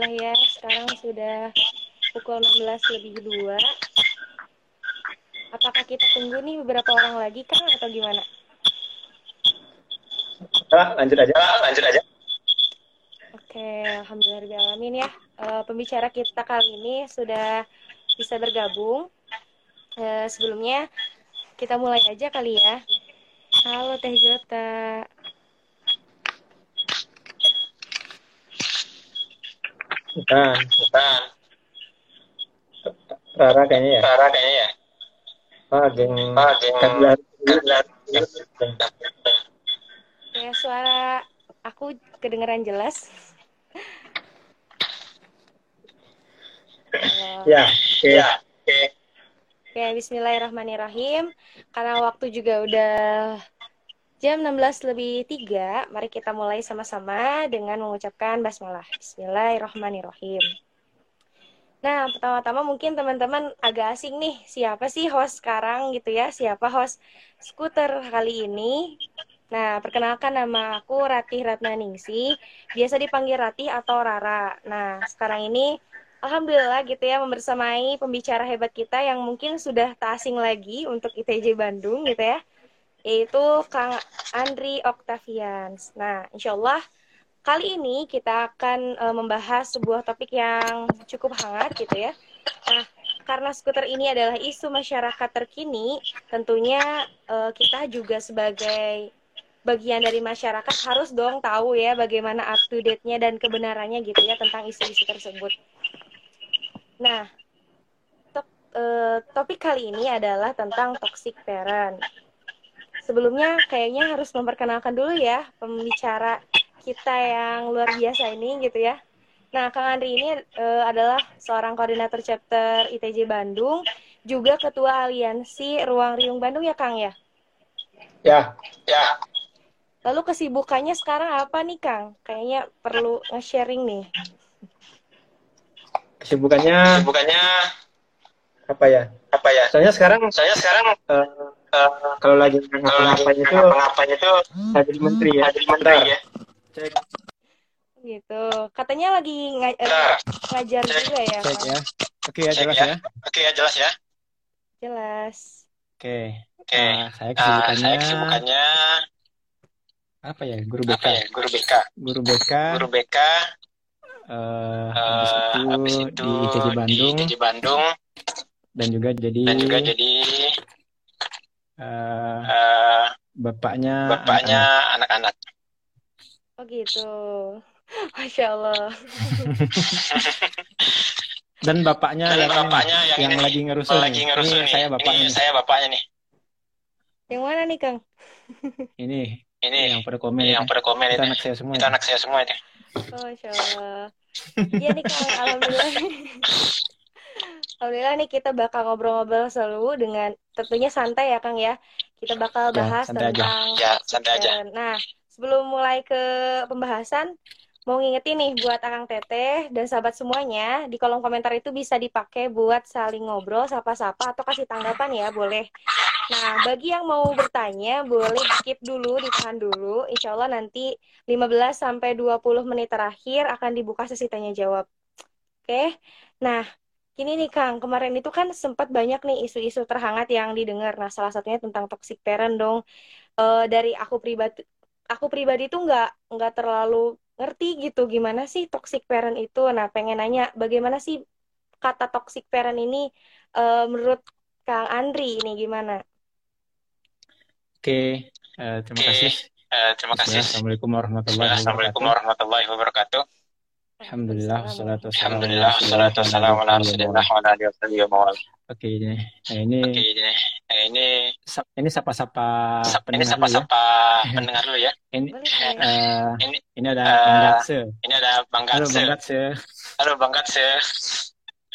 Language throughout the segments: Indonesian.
Alhamdulillah ya, sekarang sudah pukul 16 lebih 2. Apakah kita tunggu nih beberapa orang lagi kan atau gimana? Ah, lanjut aja. Ah, lanjut aja. Oke, alhamdulillah ya. Uh, pembicara kita kali ini sudah bisa bergabung. Uh, sebelumnya kita mulai aja kali ya. Halo Teh Jota. Bukan. Bukan. Rara kayaknya ya. Rara kayaknya ya. Ah, geng. Ah, geng. Kadlar. Ya, suara aku kedengeran jelas. Ya, oke. Ya, oke. Oke, bismillahirrahmanirrahim. Karena waktu juga udah jam 16 lebih 3, mari kita mulai sama-sama dengan mengucapkan basmalah. Bismillahirrahmanirrahim. Nah, pertama-tama mungkin teman-teman agak asing nih, siapa sih host sekarang gitu ya? Siapa host skuter kali ini? Nah, perkenalkan nama aku Ratih Ratnaningsi, biasa dipanggil Ratih atau Rara. Nah, sekarang ini Alhamdulillah gitu ya membersamai pembicara hebat kita yang mungkin sudah tak asing lagi untuk ITJ Bandung gitu ya, yaitu Kang Andri Octavians. Nah, insya Allah Kali ini kita akan uh, membahas sebuah topik yang cukup hangat gitu ya. Nah, karena skuter ini adalah isu masyarakat terkini, tentunya uh, kita juga sebagai bagian dari masyarakat harus dong tahu ya bagaimana up to date-nya dan kebenarannya gitu ya tentang isu-isu tersebut. Nah, uh, topik kali ini adalah tentang toxic parent. Sebelumnya kayaknya harus memperkenalkan dulu ya pembicara kita yang luar biasa ini gitu ya. Nah, Kang Andri ini uh, adalah seorang koordinator chapter ITJ Bandung, juga ketua aliansi Ruang Riung Bandung ya, Kang ya? Ya, ya. Lalu kesibukannya sekarang apa nih, Kang? Kayaknya perlu nge-sharing nih. Kesibukannya Kesibukannya apa ya? Apa ya? Soalnya sekarang saya sekarang uh, uh, kalau lagi ngapa-ngapain itu ngapa-ngapain itu jadi menteri ya, jadi menteri ya. Cek. Gitu. Katanya lagi nga nah, ngajar cek, juga ya. Cek ya. Oke ya jelas ya, ya. oke ya jelas ya. Jelas. Oke. Oke. Uh, saya kesibukannya uh, saya kesibukannya apa ya guru BK apa ya guru BK guru BK guru BK uh, habis itu, habis itu di ITJ Bandung. Di ITJ Bandung. Dan juga jadi dan juga jadi uh, uh, bapaknya bapaknya anak-anak Oh gitu. Masya Allah. Dan bapaknya Dan yang bapaknya yang, yang ini, lagi ngerusuh. Lagi ngerusuh ini, saya bapaknya. Ini saya bapaknya nih. Yang mana nih, Kang? ini. Ini yang pada komen. Yang pada komen itu. anak saya semua. Itu anak saya semua itu. Oh, Masya Allah. Iya nih, Kang. Alhamdulillah. Alhamdulillah nih kita bakal ngobrol-ngobrol selalu dengan tentunya santai ya Kang ya. Kita bakal ya, bahas ya, tentang aja. Ya, santai aja. Nah, sebelum mulai ke pembahasan, mau ngingetin nih buat Akang Teteh dan sahabat semuanya, di kolom komentar itu bisa dipakai buat saling ngobrol, sapa-sapa, atau kasih tanggapan ya, boleh. Nah, bagi yang mau bertanya, boleh skip dulu, ditahan dulu. Insya Allah nanti 15-20 menit terakhir akan dibuka sesi tanya-jawab. Oke? Nah, Ini nih Kang, kemarin itu kan sempat banyak nih isu-isu terhangat yang didengar. Nah, salah satunya tentang toxic parent dong. E, dari aku pribadi aku pribadi tuh nggak nggak terlalu ngerti gitu gimana sih toxic parent itu. Nah, pengen nanya bagaimana sih kata toxic parent ini uh, menurut Kang Andri ini gimana? Oke, uh, terima Oke. kasih. Uh, terima kasih. Assalamualaikum warahmatullahi wabarakatuh. Assalamualaikum warahmatullahi wabarakatuh. Alhamdulillah, salatu Alhamdulillah, salatu wassalamu ala rasulillah wa ala alihi wa Oke ini, nah ini, Oke ini, nah ini, ini sapa-sapa pendengar ini sapa-sapa ya. pendengar dulu ya. Ini, uh, ini, ini ada uh, Bang Gatse. Ini ada Bang Gatse. Halo Bang Gatse. Halo Bang Gatse.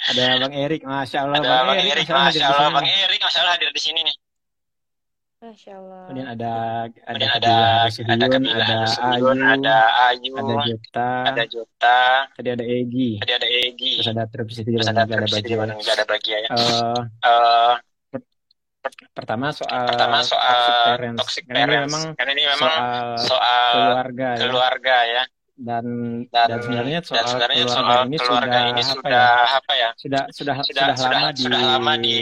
Ada Bang Erik, masya Allah. Ada Bang, Bang Erik, masya Allah. Bang Erik, masya Allah hadir di sini nih. Masya Allah. Kemudian ada ada Kemudian ada ada Kabila, ada Ayu, ada Ayu, ada Jota, ada Jota, tadi ada Egi, tadi ada Egi, terus ada Terus terus ada ada juga ada Bagia ya. Uh, uh, pertama soal pertama soal toxic parents, toxic parents. Karena ini memang karena ini memang soal, soal keluarga, ya. keluarga ya. dan dan, dan sebenarnya soal dan sebenarnya keluarga, soal ini, keluarga sudah, ini sudah apa ya sudah sudah sudah, sudah, sudah lama di sudah lama di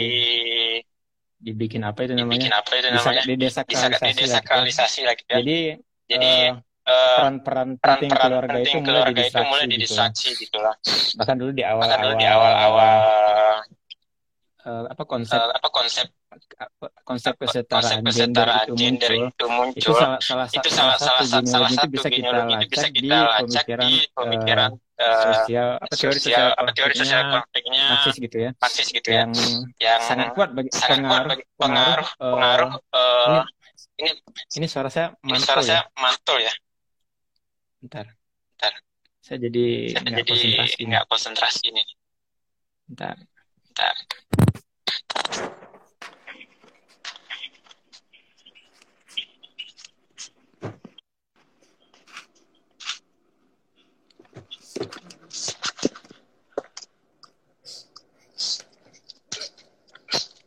dibikin apa itu namanya? Dibikin apa itu namanya? di desakralisasi lagi ya. jadi jadi uh, peran-peran penting peran keluarga, penting itu, keluarga mulai itu mulai didistraksi gitu, lah. Bahkan dulu di awal-awal dulu di awal-awal uh, apa konsep? Uh, apa konsep? Konsep kesetaraan, konsep kesetaraan gender, itu, muncul, itu muncul. itu salah, salah, itu salah, salah, salah, salah satu bisa kita lacak, bisa kita lacak di pemikiran uh, sosial apa teori sosial apa teori sosial konfliknya marxis gitu ya marxis gitu ya yang, yang sangat kuat bagi sangat pengaruh, kuat bagi pengaruh pengaruh, pengaruh uh, ini, ini ini suara saya mantul ini suara ya? saya mantul ya Bentar. Bentar. Saya jadi nggak konsentrasi. Nggak konsentrasi ini. Bentar. Bentar.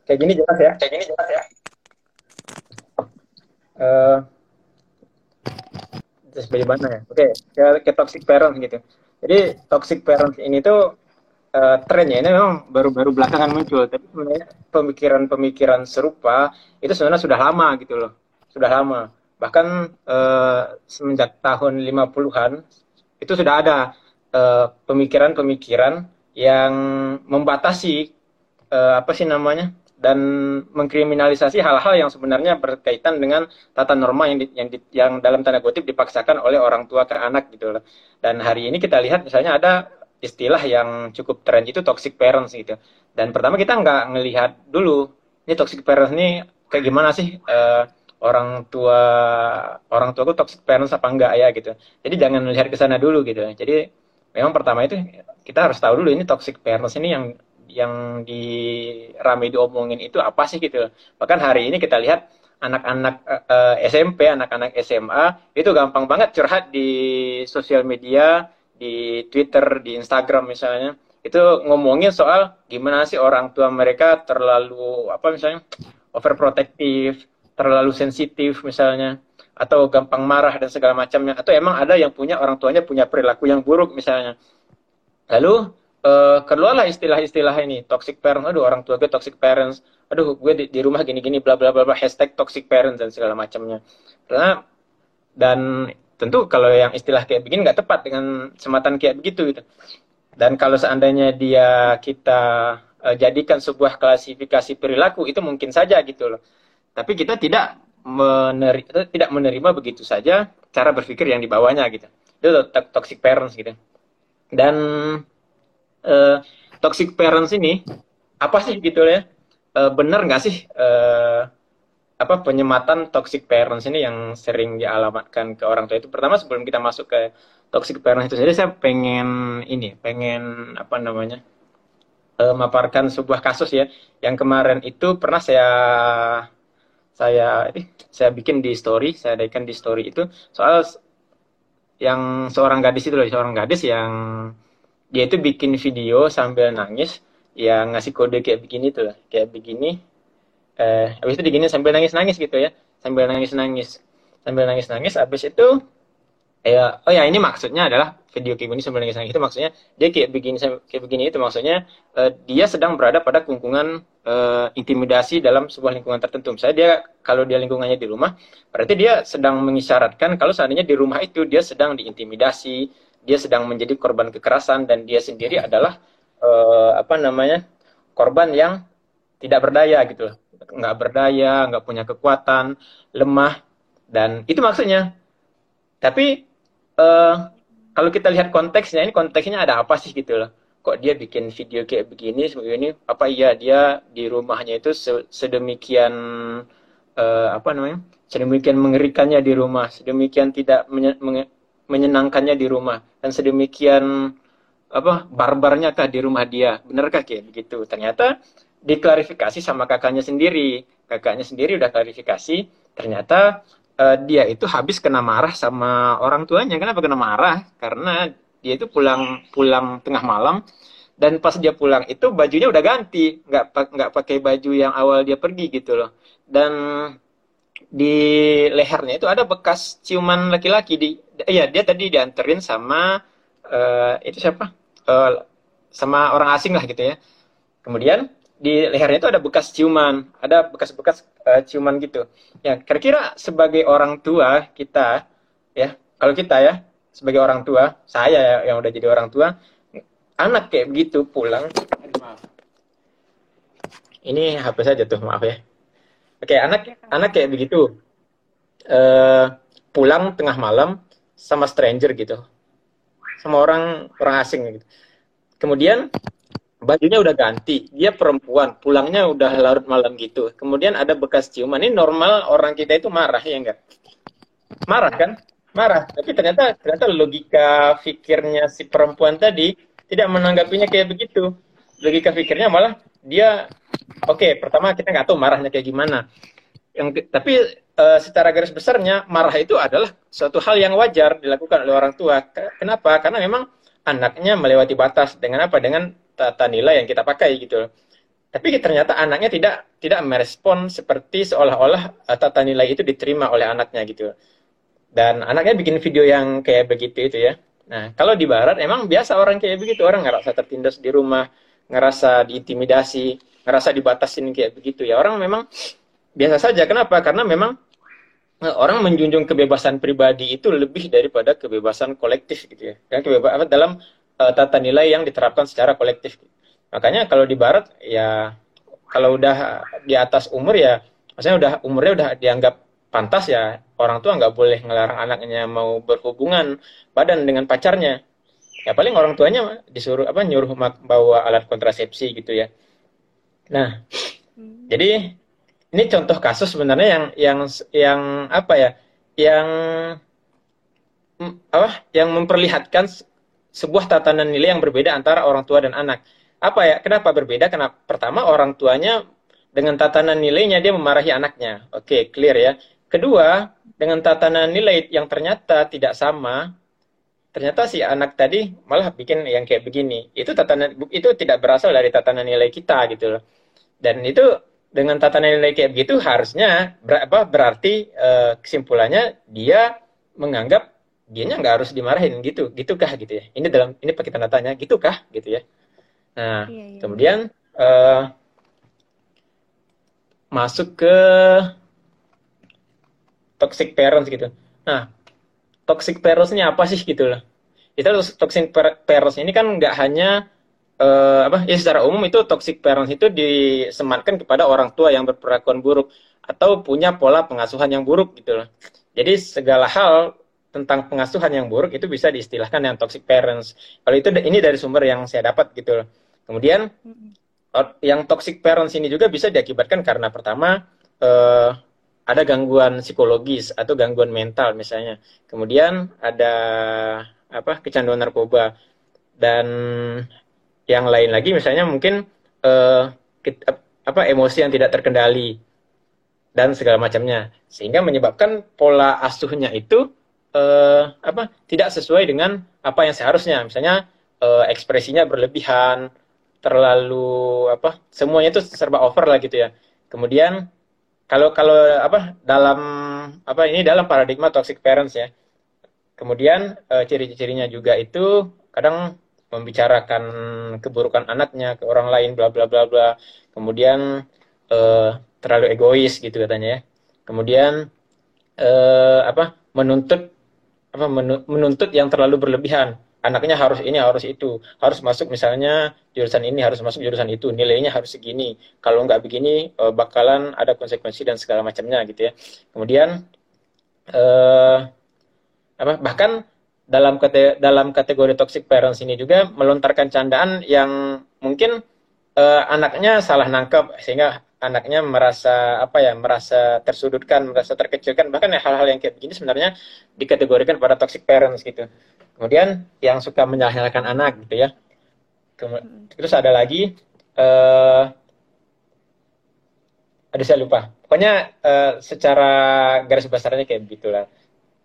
Kayak gini jelas ya? Kayak gini jelas ya? Uh, sebagai mana ya? Oke, okay, ke, toxic parents gitu. Jadi toxic parents ini tuh uh, trennya ini memang baru-baru belakangan muncul, tapi sebenarnya pemikiran-pemikiran serupa itu sebenarnya sudah lama gitu loh, sudah lama. Bahkan uh, semenjak tahun 50-an itu sudah ada eh, pemikiran-pemikiran uh, yang membatasi uh, apa sih namanya dan mengkriminalisasi hal-hal yang sebenarnya berkaitan dengan tata norma yang di, yang di, yang dalam tanda kutip dipaksakan oleh orang tua ke anak gitu loh. Dan hari ini kita lihat misalnya ada istilah yang cukup tren itu toxic parents gitu. Dan pertama kita nggak ngelihat dulu ini toxic parents ini kayak gimana sih uh, orang tua orang tua toxic parents apa enggak ya gitu. Jadi jangan melihat ke sana dulu gitu. Jadi memang pertama itu kita harus tahu dulu ini toxic parents ini yang yang di rame diomongin itu apa sih gitu. Bahkan hari ini kita lihat anak-anak uh, uh, SMP, anak-anak SMA itu gampang banget curhat di sosial media, di Twitter, di Instagram misalnya. Itu ngomongin soal gimana sih orang tua mereka terlalu apa misalnya overprotective, terlalu sensitif misalnya atau gampang marah dan segala macamnya atau emang ada yang punya orang tuanya punya perilaku yang buruk misalnya. Lalu uh, keluarlah istilah-istilah ini. Toxic parents aduh orang tua gue toxic parents. Aduh gue di, di rumah gini-gini bla bla bla bla hashtag toxic parents dan segala macamnya. Karena dan tentu kalau yang istilah kayak begini nggak tepat dengan sematan kayak begitu gitu. Dan kalau seandainya dia kita uh, jadikan sebuah klasifikasi perilaku itu mungkin saja gitu loh. Tapi kita tidak menerima tidak menerima begitu saja cara berpikir yang dibawanya gitu. Itu toxic parents gitu. Dan uh, toxic parents ini apa sih gitu ya? Uh, benar nggak sih uh, apa penyematan toxic parents ini yang sering dialamatkan ke orang tua itu? Pertama sebelum kita masuk ke toxic parents itu sendiri, saya pengen ini, pengen apa namanya? Uh, maparkan sebuah kasus ya yang kemarin itu pernah saya saya eh, saya bikin di story saya adakan di story itu soal yang seorang gadis itu loh seorang gadis yang dia itu bikin video sambil nangis yang ngasih kode kayak begini tuh kayak begini eh habis itu digini sambil nangis nangis gitu ya sambil nangis nangis sambil nangis nangis habis itu ya oh ya ini maksudnya adalah video kayak begini sambil nangis nangis itu maksudnya dia kayak begini kayak begini itu maksudnya uh, dia sedang berada pada lingkungan uh, intimidasi dalam sebuah lingkungan tertentu. Misalnya dia kalau dia lingkungannya di rumah berarti dia sedang mengisyaratkan kalau seandainya di rumah itu dia sedang diintimidasi dia sedang menjadi korban kekerasan dan dia sendiri adalah uh, apa namanya korban yang tidak berdaya gitu. Loh nggak berdaya nggak punya kekuatan lemah dan itu maksudnya. Tapi uh, kalau kita lihat konteksnya ini konteksnya ada apa sih gitu loh? Kok dia bikin video kayak begini ini? Apa iya dia di rumahnya itu sedemikian uh, apa namanya? Sedemikian mengerikannya di rumah sedemikian tidak menyenangkannya di rumah. Dan sedemikian apa barbarnya kah di rumah dia? Benarkah kayak begitu. Ternyata diklarifikasi sama kakaknya sendiri. Kakaknya sendiri udah klarifikasi. Ternyata uh, dia itu habis kena marah sama orang tuanya. Kenapa kena marah? Karena dia itu pulang pulang tengah malam. Dan pas dia pulang itu bajunya udah ganti. Nggak nggak pakai baju yang awal dia pergi gitu loh. Dan di lehernya itu ada bekas ciuman laki-laki di iya dia tadi dianterin sama uh, itu siapa? Uh, sama orang asing lah gitu ya. Kemudian di lehernya itu ada bekas ciuman ada bekas-bekas uh, ciuman gitu. Ya kira-kira sebagai orang tua kita ya kalau kita ya sebagai orang tua saya yang udah jadi orang tua anak kayak begitu pulang. Ini HP saja tuh maaf ya oke anak anak kayak begitu. Uh, pulang tengah malam sama stranger gitu. Sama orang orang asing gitu. Kemudian bajunya udah ganti dia perempuan pulangnya udah larut malam gitu. Kemudian ada bekas ciuman. Ini normal orang kita itu marah ya enggak? Marah kan? Marah. Tapi ternyata ternyata logika pikirnya si perempuan tadi tidak menanggapinya kayak begitu. Logika pikirnya malah dia oke okay, pertama kita nggak tahu marahnya kayak gimana yang tapi uh, secara garis besarnya marah itu adalah suatu hal yang wajar dilakukan oleh orang tua kenapa karena memang anaknya melewati batas dengan apa? Dengan tata nilai yang kita pakai gitu. Tapi ternyata anaknya tidak tidak merespon seperti seolah-olah uh, tata nilai itu diterima oleh anaknya gitu. Dan anaknya bikin video yang kayak begitu itu ya. Nah, kalau di barat emang biasa orang kayak begitu, orang ngerasa tertindas di rumah, ngerasa diintimidasi, ngerasa dibatasin kayak begitu ya. Orang memang biasa saja. Kenapa? Karena memang eh, orang menjunjung kebebasan pribadi itu lebih daripada kebebasan kolektif gitu ya. Kebebasan dalam uh, tata nilai yang diterapkan secara kolektif. Makanya kalau di barat ya kalau udah di atas umur ya maksudnya udah umurnya udah dianggap pantas ya orang tua nggak boleh ngelarang anaknya mau berhubungan badan dengan pacarnya. Ya paling orang tuanya disuruh apa nyuruh bawa alat kontrasepsi gitu ya. Nah, hmm. jadi ini contoh kasus sebenarnya yang yang yang apa ya? Yang apa? Yang memperlihatkan sebuah tatanan nilai yang berbeda antara orang tua dan anak. Apa ya? Kenapa berbeda? Karena pertama orang tuanya dengan tatanan nilainya dia memarahi anaknya. Oke, clear ya. Kedua, dengan tatanan nilai yang ternyata tidak sama, ternyata si anak tadi malah bikin yang kayak begini. Itu tatanan itu tidak berasal dari tatanan nilai kita gitu loh. Dan itu dengan tatanan nilai kayak begitu harusnya ber, apa berarti uh, kesimpulannya dia menganggap dianya nggak harus dimarahin gitu gitukah gitu ya ini dalam ini pakai tanda tanya gitukah gitu ya nah iya, iya. kemudian uh, masuk ke toxic parents gitu nah toxic parents ini apa sih gitu loh itu toxic parents ini kan nggak hanya uh, apa ya secara umum itu toxic parents itu disematkan kepada orang tua yang berperlakuan buruk atau punya pola pengasuhan yang buruk gitu loh jadi segala hal tentang pengasuhan yang buruk itu bisa diistilahkan dengan toxic parents. Kalau itu ini dari sumber yang saya dapat gitu loh. Kemudian yang toxic parents ini juga bisa diakibatkan karena pertama eh, ada gangguan psikologis atau gangguan mental misalnya. Kemudian ada apa kecanduan narkoba. Dan yang lain lagi misalnya mungkin eh, apa emosi yang tidak terkendali dan segala macamnya. Sehingga menyebabkan pola asuhnya itu uh, apa tidak sesuai dengan apa yang seharusnya. Misalnya uh, ekspresinya berlebihan terlalu apa semuanya itu serba over lah gitu ya. Kemudian kalau kalau apa dalam apa ini dalam paradigma toxic parents ya. Kemudian uh, ciri-cirinya juga itu kadang membicarakan keburukan anaknya ke orang lain bla bla bla bla. Kemudian uh, terlalu egois gitu katanya ya. Kemudian uh, apa menuntut apa menuntut yang terlalu berlebihan anaknya harus ini harus itu. Harus masuk misalnya jurusan ini harus masuk jurusan itu. Nilainya harus segini. Kalau nggak begini eh, bakalan ada konsekuensi dan segala macamnya gitu ya. Kemudian eh, apa bahkan dalam kate, dalam kategori toxic parents ini juga melontarkan candaan yang mungkin eh, anaknya salah nangkep sehingga anaknya merasa apa ya merasa tersudutkan merasa terkecilkan. Bahkan ya hal-hal yang kayak begini sebenarnya dikategorikan pada toxic parents gitu kemudian yang suka menyalahkan anak gitu ya. Terus ada lagi uh, ada saya lupa. Pokoknya uh, secara garis besarnya kayak begitulah.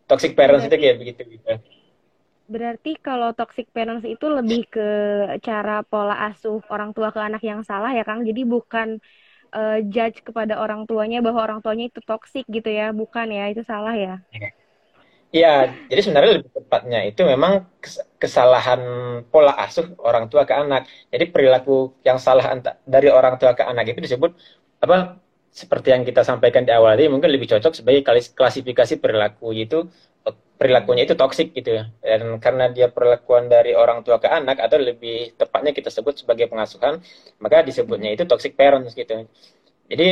Toxic parents berarti, itu kayak begitu gitu. Berarti kalau toxic parents itu lebih ke cara pola asuh orang tua ke anak yang salah ya Kang? Jadi bukan uh, judge kepada orang tuanya bahwa orang tuanya itu toksik gitu ya. Bukan ya itu salah ya Iya, jadi sebenarnya lebih tepatnya itu memang kesalahan pola asuh orang tua ke anak. Jadi perilaku yang salah dari orang tua ke anak itu disebut apa? Seperti yang kita sampaikan di awal tadi, mungkin lebih cocok sebagai klasifikasi perilaku itu perilakunya itu toksik gitu ya. Dan karena dia perlakuan dari orang tua ke anak atau lebih tepatnya kita sebut sebagai pengasuhan, maka disebutnya itu toxic parents gitu. Jadi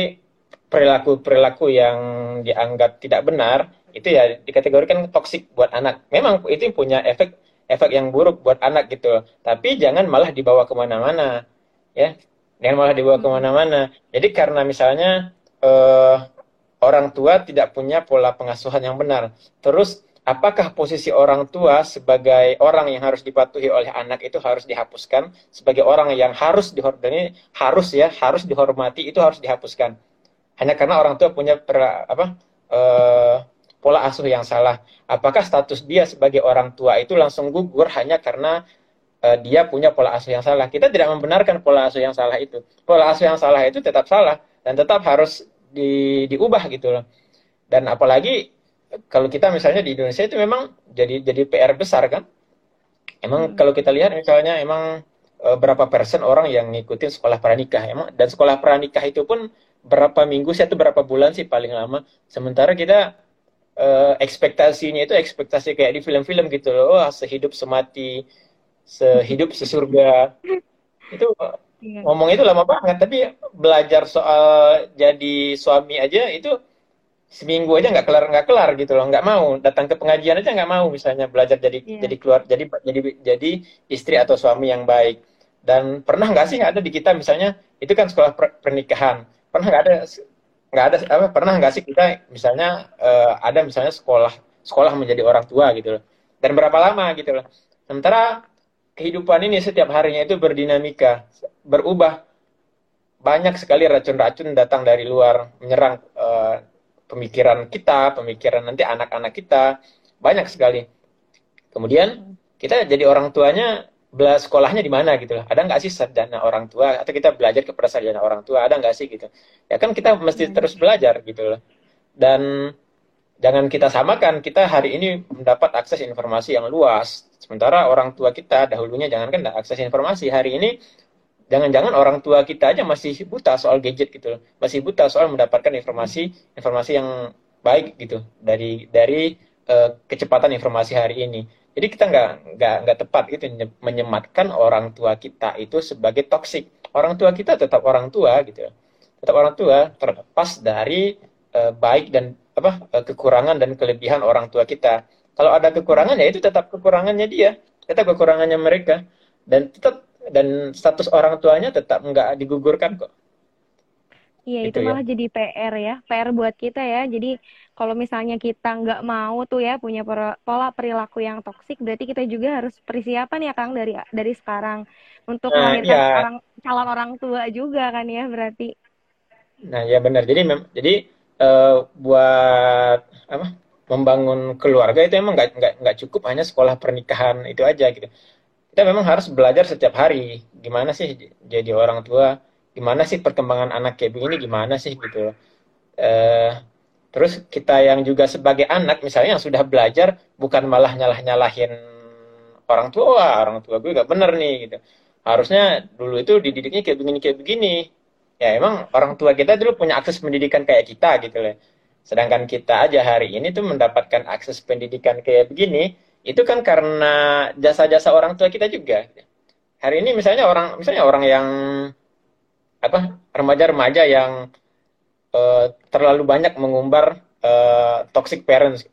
perilaku-perilaku yang dianggap tidak benar itu ya dikategorikan toksik buat anak. Memang itu punya efek efek yang buruk buat anak gitu. Tapi jangan malah dibawa ke mana-mana, ya. Jangan malah dibawa hmm. ke mana-mana. Jadi karena misalnya uh, orang tua tidak punya pola pengasuhan yang benar, terus apakah posisi orang tua sebagai orang yang harus dipatuhi oleh anak itu harus dihapuskan sebagai orang yang harus dihormati harus ya harus dihormati itu harus dihapuskan hanya karena orang tua punya per, apa uh, pola asuh yang salah. Apakah status dia sebagai orang tua itu langsung gugur hanya karena uh, dia punya pola asuh yang salah? Kita tidak membenarkan pola asuh yang salah itu. Pola asuh yang salah itu tetap salah dan tetap harus di, diubah gitu loh. Dan apalagi kalau kita misalnya di Indonesia itu memang jadi jadi PR besar kan. Emang hmm. kalau kita lihat misalnya emang uh, berapa persen orang yang ngikutin sekolah pranikah emang dan sekolah pranikah itu pun berapa minggu sih atau berapa bulan sih paling lama. Sementara kita uh, ekspektasinya itu ekspektasi kayak di film-film gitu loh. Oh, sehidup semati, sehidup sesurga. Itu iya. ngomong itu lama banget, tapi belajar soal jadi suami aja itu seminggu aja nggak kelar nggak kelar gitu loh nggak mau datang ke pengajian aja nggak mau misalnya belajar jadi yeah. jadi keluar jadi jadi jadi istri atau suami yang baik dan pernah nggak sih ada di kita misalnya itu kan sekolah pernikahan pernah nggak ada nggak ada apa pernah nggak sih kita misalnya uh, ada misalnya sekolah sekolah menjadi orang tua gitu loh. Dan berapa lama gitu loh. Sementara kehidupan ini setiap harinya itu berdinamika berubah. Banyak sekali racun-racun datang dari luar menyerang uh, pemikiran kita pemikiran nanti anak-anak kita. Banyak sekali. Kemudian kita jadi orang tuanya bela sekolahnya di mana gitu loh. Ada nggak sih sarjana orang tua atau kita belajar kepada sarjana orang tua ada nggak sih gitu. Ya kan kita mesti hmm. terus belajar gitu loh. Dan jangan kita samakan kita hari ini mendapat akses informasi yang luas. Sementara orang tua kita dahulunya jangan kan akses informasi. Hari ini jangan-jangan orang tua kita aja masih buta soal gadget gitu loh. Masih buta soal mendapatkan informasi informasi yang baik gitu dari dari uh, kecepatan informasi hari ini jadi kita nggak nggak nggak tepat itu menyematkan orang tua kita itu sebagai toksik. Orang tua kita tetap orang tua gitu, tetap orang tua terlepas dari uh, baik dan apa uh, kekurangan dan kelebihan orang tua kita. Kalau ada kekurangan ya itu tetap kekurangannya dia, tetap kekurangannya mereka dan tetap dan status orang tuanya tetap nggak digugurkan kok. Iya, itu, itu ya. malah jadi PR ya, PR buat kita ya. Jadi kalau misalnya kita nggak mau tuh ya punya pola perilaku yang toksik, berarti kita juga harus persiapan ya Kang dari dari sekarang untuk nah, ya. orang calon orang tua juga kan ya berarti. Nah ya benar. Jadi mem jadi uh, buat apa membangun keluarga itu emang nggak nggak nggak cukup hanya sekolah pernikahan itu aja gitu. Kita memang harus belajar setiap hari gimana sih jadi orang tua, gimana sih perkembangan anak kayak begini gimana sih gitu. Uh, Terus kita yang juga sebagai anak misalnya yang sudah belajar bukan malah nyalah-nyalahin orang tua, Wah, orang tua gue gak bener nih gitu. Harusnya dulu itu dididiknya kayak begini kayak begini. Ya emang orang tua kita dulu punya akses pendidikan kayak kita gitu loh. Sedangkan kita aja hari ini tuh mendapatkan akses pendidikan kayak begini, itu kan karena jasa-jasa orang tua kita juga. Hari ini misalnya orang misalnya orang yang apa remaja-remaja yang uh, terlalu banyak mengumbar uh, toxic parents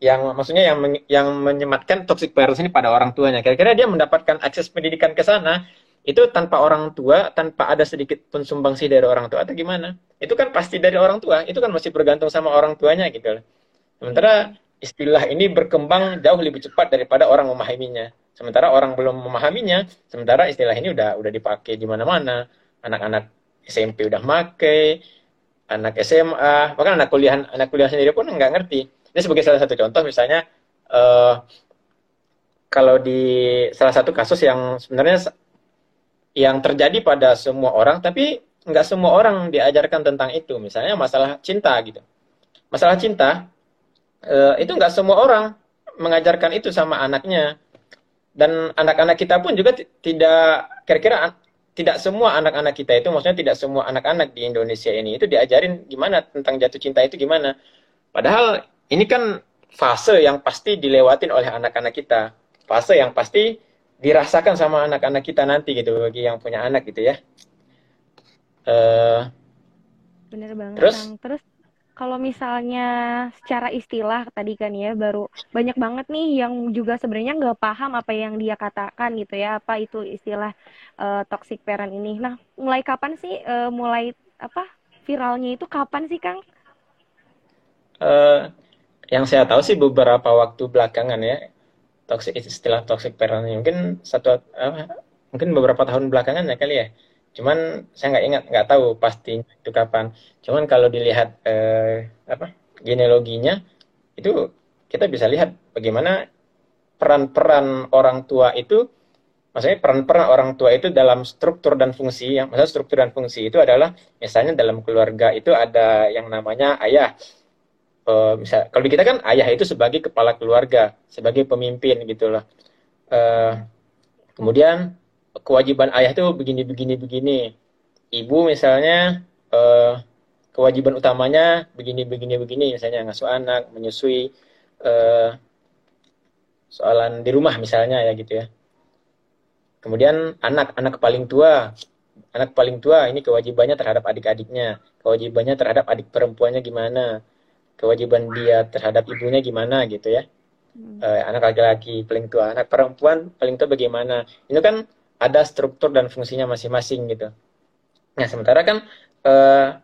yang maksudnya yang men yang menyematkan toxic parents ini pada orang tuanya. Kira-kira dia mendapatkan akses pendidikan ke sana itu tanpa orang tua, tanpa ada sedikit pun sumbangsi dari orang tua atau gimana? Itu kan pasti dari orang tua. Itu kan masih bergantung sama orang tuanya gitu. Sementara istilah ini berkembang jauh lebih cepat daripada orang memahaminya. Sementara orang belum memahaminya, sementara istilah ini udah udah dipakai di mana-mana. Anak-anak SMP udah make, anak SMA bahkan anak kuliah anak kuliah sendiri pun nggak ngerti. Ini sebagai salah satu contoh misalnya uh, kalau di salah satu kasus yang sebenarnya yang terjadi pada semua orang tapi nggak semua orang diajarkan tentang itu. Misalnya masalah cinta gitu. Masalah cinta uh, itu nggak semua orang mengajarkan itu sama anaknya. Dan anak-anak kita pun juga tidak kira-kira tidak semua anak-anak kita itu maksudnya tidak semua anak-anak di Indonesia ini itu diajarin gimana tentang jatuh cinta itu gimana. Padahal ini kan fase yang pasti dilewatin oleh anak-anak kita. Fase yang pasti dirasakan sama anak-anak kita nanti gitu bagi yang punya anak gitu ya. Uh, bener banget terus? Terus kalau misalnya secara istilah tadi kan ya baru banyak banget nih yang juga sebenarnya nggak paham apa yang dia katakan gitu ya apa itu istilah uh, toxic parent ini. Nah mulai kapan sih uh, mulai apa viralnya itu kapan sih Kang? Uh, yang saya tahu sih beberapa waktu belakangan ya toxic istilah toxic parent mungkin satu uh, mungkin beberapa tahun belakangan ya kali ya Cuman saya nggak ingat, nggak tahu pasti itu kapan. Cuman kalau dilihat eh, apa genealoginya itu kita bisa lihat bagaimana peran-peran orang tua itu, maksudnya peran-peran orang tua itu dalam struktur dan fungsi. Yang maksudnya struktur dan fungsi itu adalah misalnya dalam keluarga itu ada yang namanya ayah. Uh, misal kalau kita kan ayah itu sebagai kepala keluarga, sebagai pemimpin gitulah. Uh, kemudian kewajiban ayah itu begini begini begini. Ibu misalnya uh, kewajiban utamanya begini begini begini. Misalnya ngasuh anak menyusui uh, soalan di rumah misalnya ya gitu ya. Kemudian anak anak paling tua. Anak paling tua ini kewajibannya terhadap adik-adiknya. Kewajibannya terhadap adik perempuannya gimana? Kewajiban dia terhadap ibunya gimana gitu ya. Hmm. uh, anak laki-laki paling tua anak perempuan paling tua bagaimana? Ini kan ada struktur dan fungsinya masing-masing gitu. Nah sementara kan uh,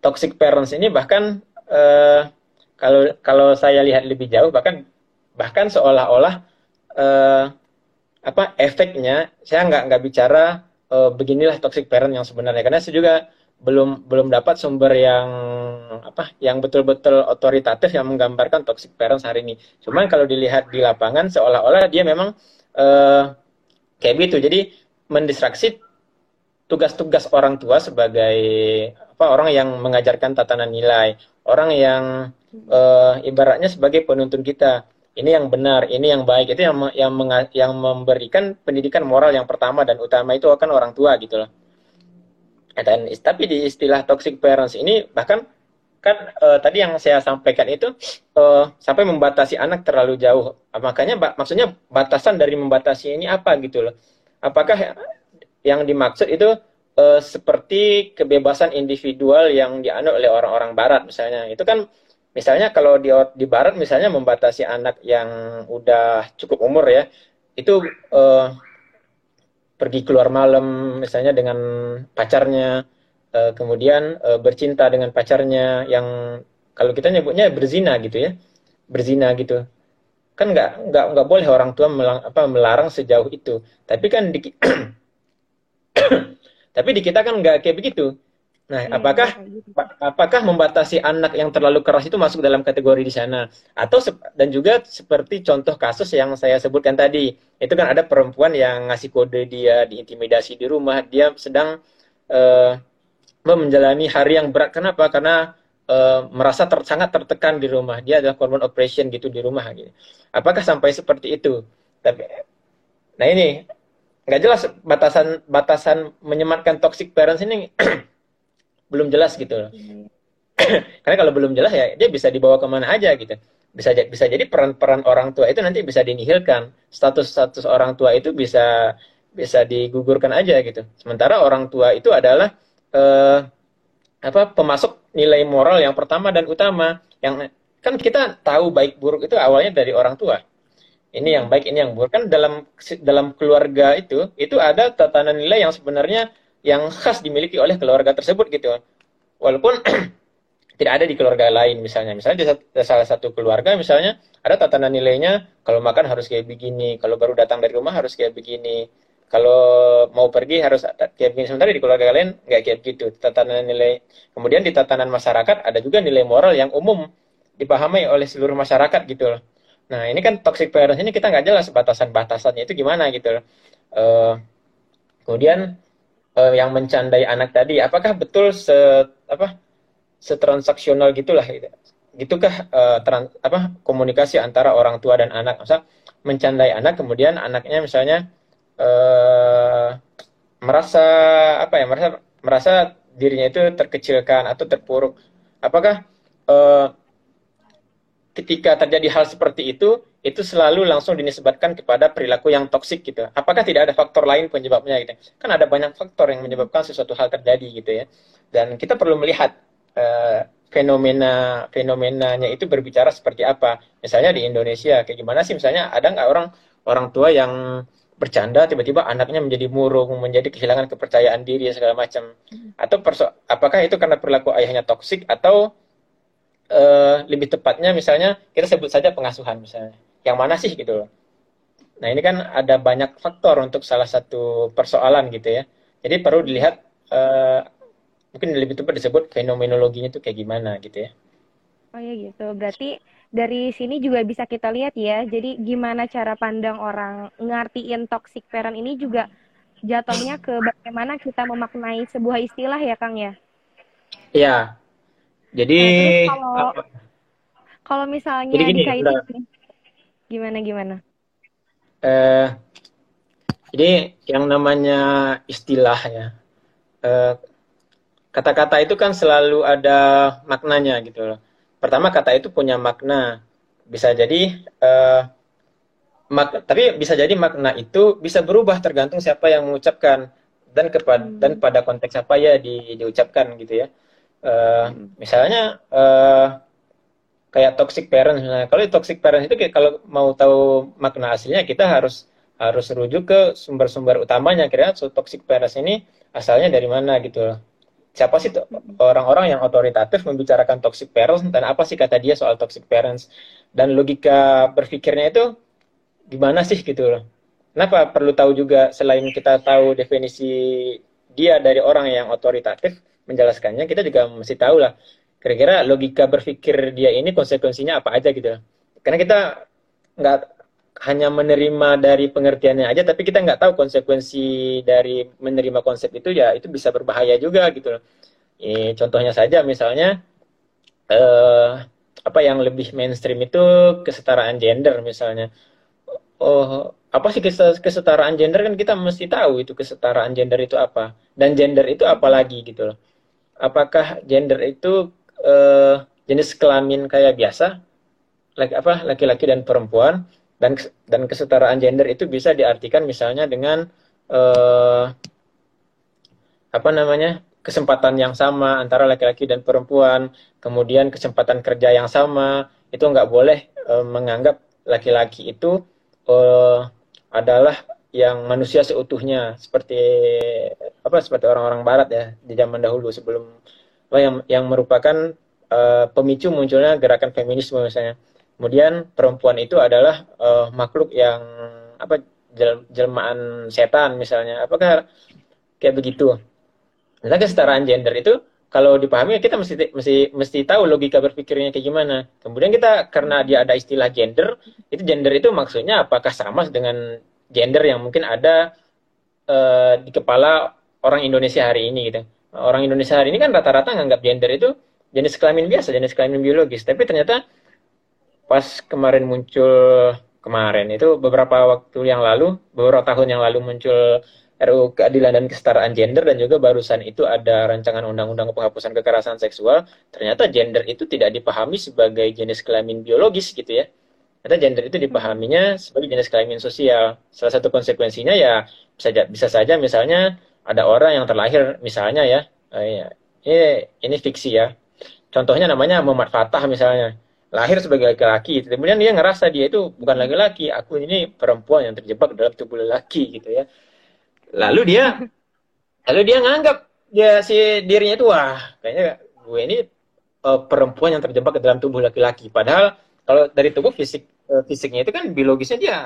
toxic parents ini bahkan uh, kalau kalau saya lihat lebih jauh bahkan bahkan seolah-olah uh, apa efeknya saya nggak nggak bicara uh, beginilah toxic parent yang sebenarnya karena saya juga belum belum dapat sumber yang apa yang betul-betul otoritatif yang menggambarkan toxic parents hari ini. Cuman kalau dilihat di lapangan seolah-olah dia memang uh, kayak gitu. Jadi mendistraksi tugas-tugas orang tua sebagai apa orang yang mengajarkan tatanan nilai. Orang yang uh, ibaratnya sebagai penuntun kita. Ini yang benar ini yang baik. Itu yang yang yang memberikan pendidikan moral yang pertama dan utama itu akan orang tua gitu loh. Dan tapi di istilah toxic parents ini bahkan kan uh, tadi yang saya sampaikan itu uh, sampai membatasi anak terlalu jauh. Makanya maksudnya batasan dari membatasi ini apa gitu loh. Apakah yang dimaksud itu uh, seperti kebebasan individual yang dianut oleh orang-orang barat misalnya. Itu kan misalnya kalau di di barat misalnya membatasi anak yang udah cukup umur ya itu uh, pergi keluar malam misalnya dengan pacarnya uh, kemudian uh, bercinta dengan pacarnya yang kalau kita nyebutnya berzina gitu ya. Berzina gitu. Kan nggak nggak nggak boleh orang tua melang, apa melarang sejauh itu. Tapi kan di tapi di kita kan nggak kayak begitu. Nah hmm, apakah gitu. apakah membatasi anak yang terlalu keras itu masuk dalam kategori di sana? Atau dan juga seperti contoh kasus yang saya sebutkan tadi itu kan ada perempuan yang ngasih kode dia diintimidasi di rumah dia sedang uh, menjalani hari yang berat kenapa karena uh, merasa ter, sangat tertekan di rumah. Dia adalah korban operation gitu di rumah gitu. Apakah sampai seperti itu? Tapi nah ini nggak jelas batasan batasan menyematkan toxic parents ini belum jelas gitu loh. Karena kalau belum jelas ya dia bisa dibawa ke mana aja gitu. Bisa bisa jadi peran-peran orang tua itu nanti bisa dinihilkan. Status-status orang tua itu bisa bisa digugurkan aja gitu. Sementara orang tua itu adalah uh, apa pemasok nilai moral yang pertama dan utama. Yang kan kita tahu baik buruk itu awalnya dari orang tua. Ini yang baik ini yang buruk. Kan dalam dalam keluarga itu itu ada tatanan nilai yang sebenarnya yang khas dimiliki oleh keluarga tersebut gitu. Walaupun tidak ada di keluarga lain misalnya. Misalnya di salah satu keluarga misalnya ada tatanan nilainya kalau makan harus kayak begini kalau baru datang dari rumah harus kayak begini kalau mau pergi harus kayak begini sementara di keluarga kalian nggak kayak gitu. Tatanan nilai kemudian di tatanan masyarakat ada juga nilai moral yang umum dipahami oleh seluruh masyarakat gitu. Loh nah ini kan toxic parents ini kita nggak jelas batasan-batasannya itu gimana gitu. Loh uh, kemudian uh, yang mencandai anak tadi apakah betul se apa setransaksional gitulah gitu. gitukah uh, trans, apa komunikasi antara orang tua dan anak? Masa mencandai anak kemudian anaknya misalnya uh, merasa apa ya merasa merasa dirinya itu terkecilkan atau terpuruk apakah uh, ketika terjadi hal seperti itu itu selalu langsung dinisbatkan kepada perilaku yang toksik gitu. Apakah tidak ada faktor lain penyebabnya gitu? Kan ada banyak faktor yang menyebabkan sesuatu hal terjadi gitu ya. Dan kita perlu melihat uh, fenomena fenomenanya itu berbicara seperti apa. Misalnya di Indonesia kayak gimana sih? Misalnya ada nggak orang orang tua yang bercanda tiba-tiba anaknya menjadi murung, menjadi kehilangan kepercayaan diri segala macam. Atau perso apakah itu karena perilaku ayahnya toksik atau uh, lebih tepatnya misalnya kita sebut saja pengasuhan misalnya yang mana sih gitu loh. Nah ini kan ada banyak faktor untuk salah satu persoalan gitu ya. Jadi perlu dilihat uh, mungkin lebih tepat disebut fenomenologinya itu kayak gimana gitu ya. Oh ya gitu. Berarti dari sini juga bisa kita lihat ya. Jadi gimana cara pandang orang ngartiin toxic parent ini juga jatuhnya ke bagaimana kita memaknai sebuah istilah ya Kang ya. Iya. Jadi nah, kalau kalau misalnya jadi gini, dikaitin Gimana gimana? Eh, jadi yang namanya istilah ya. Eh, kata-kata itu kan selalu ada maknanya gitu loh. Pertama kata itu punya makna. Bisa jadi eh, mak tapi bisa jadi makna itu bisa berubah tergantung siapa yang mengucapkan dan kepada hmm. dan pada konteks apa ya di, diucapkan gitu ya. Uh, hmm. Misalnya uh, kayak toxic parents. Nah, kalau toxic parents itu kalau mau tahu makna aslinya kita harus harus rujuk ke sumber-sumber utamanya kira so, toxic parents ini asalnya dari mana gitu Siapa sih orang-orang yang otoritatif membicarakan toxic parents dan apa sih kata dia soal toxic parents? Dan logika berpikirnya itu gimana sih gitu loh. Kenapa perlu tahu juga selain kita tahu definisi dia dari orang yang otoritatif menjelaskannya, kita juga mesti tahu lah kira-kira logika berpikir dia ini konsekuensinya apa aja gitu. Karena kita nggak hanya menerima dari pengertiannya aja tapi kita nggak tahu konsekuensi dari menerima konsep itu ya itu bisa berbahaya juga gitu e, contohnya saja misalnya eh, apa yang lebih mainstream itu kesetaraan gender misalnya. Oh apa sih kesetaraan gender? Kan kita mesti tahu itu kesetaraan gender itu apa. Dan gender itu apa lagi gitu loh. Apakah gender itu uh, jenis kelamin kayak biasa, laki apa? Laki-laki dan perempuan dan dan kesetaraan gender itu bisa diartikan misalnya dengan uh, apa namanya kesempatan yang sama antara laki-laki dan perempuan, kemudian kesempatan kerja yang sama itu nggak boleh uh, menganggap laki-laki itu uh, adalah yang manusia seutuhnya seperti apa seperti orang-orang barat ya di zaman dahulu sebelum yang yang merupakan uh, pemicu munculnya gerakan feminisme misalnya. Kemudian perempuan itu adalah uh, makhluk yang apa jel, jelmaan setan misalnya. Apakah kayak begitu? Nah, kesetaraan gender itu kalau dipahami kita mesti mesti mesti tahu logika berpikirnya kayak gimana. Kemudian kita karena dia ada istilah gender, itu gender itu maksudnya apakah sama dengan gender yang mungkin ada uh, di kepala orang Indonesia hari ini gitu orang Indonesia hari ini kan rata-rata nganggap gender itu jenis kelamin biasa, jenis kelamin biologis. Tapi ternyata pas kemarin muncul kemarin itu beberapa waktu yang lalu, beberapa tahun yang lalu muncul RUU keadilan dan kesetaraan gender dan juga barusan itu ada rancangan undang-undang penghapusan kekerasan seksual. Ternyata gender itu tidak dipahami sebagai jenis kelamin biologis gitu ya. Ternyata gender itu dipahaminya sebagai jenis kelamin sosial. Salah satu konsekuensinya ya bisa bisa saja misalnya ada orang yang terlahir misalnya ya, uh, ini ini fiksi ya. Contohnya namanya Muhammad Fatah misalnya, lahir sebagai laki-laki, kemudian dia ngerasa dia itu bukan laki-laki, aku ini perempuan yang terjebak dalam tubuh laki gitu ya. Lalu dia, lalu dia nganggap dia si dirinya itu wah kayaknya gue ini uh, perempuan yang terjebak dalam tubuh laki-laki. Padahal kalau dari tubuh fisik uh, fisiknya itu kan biologisnya dia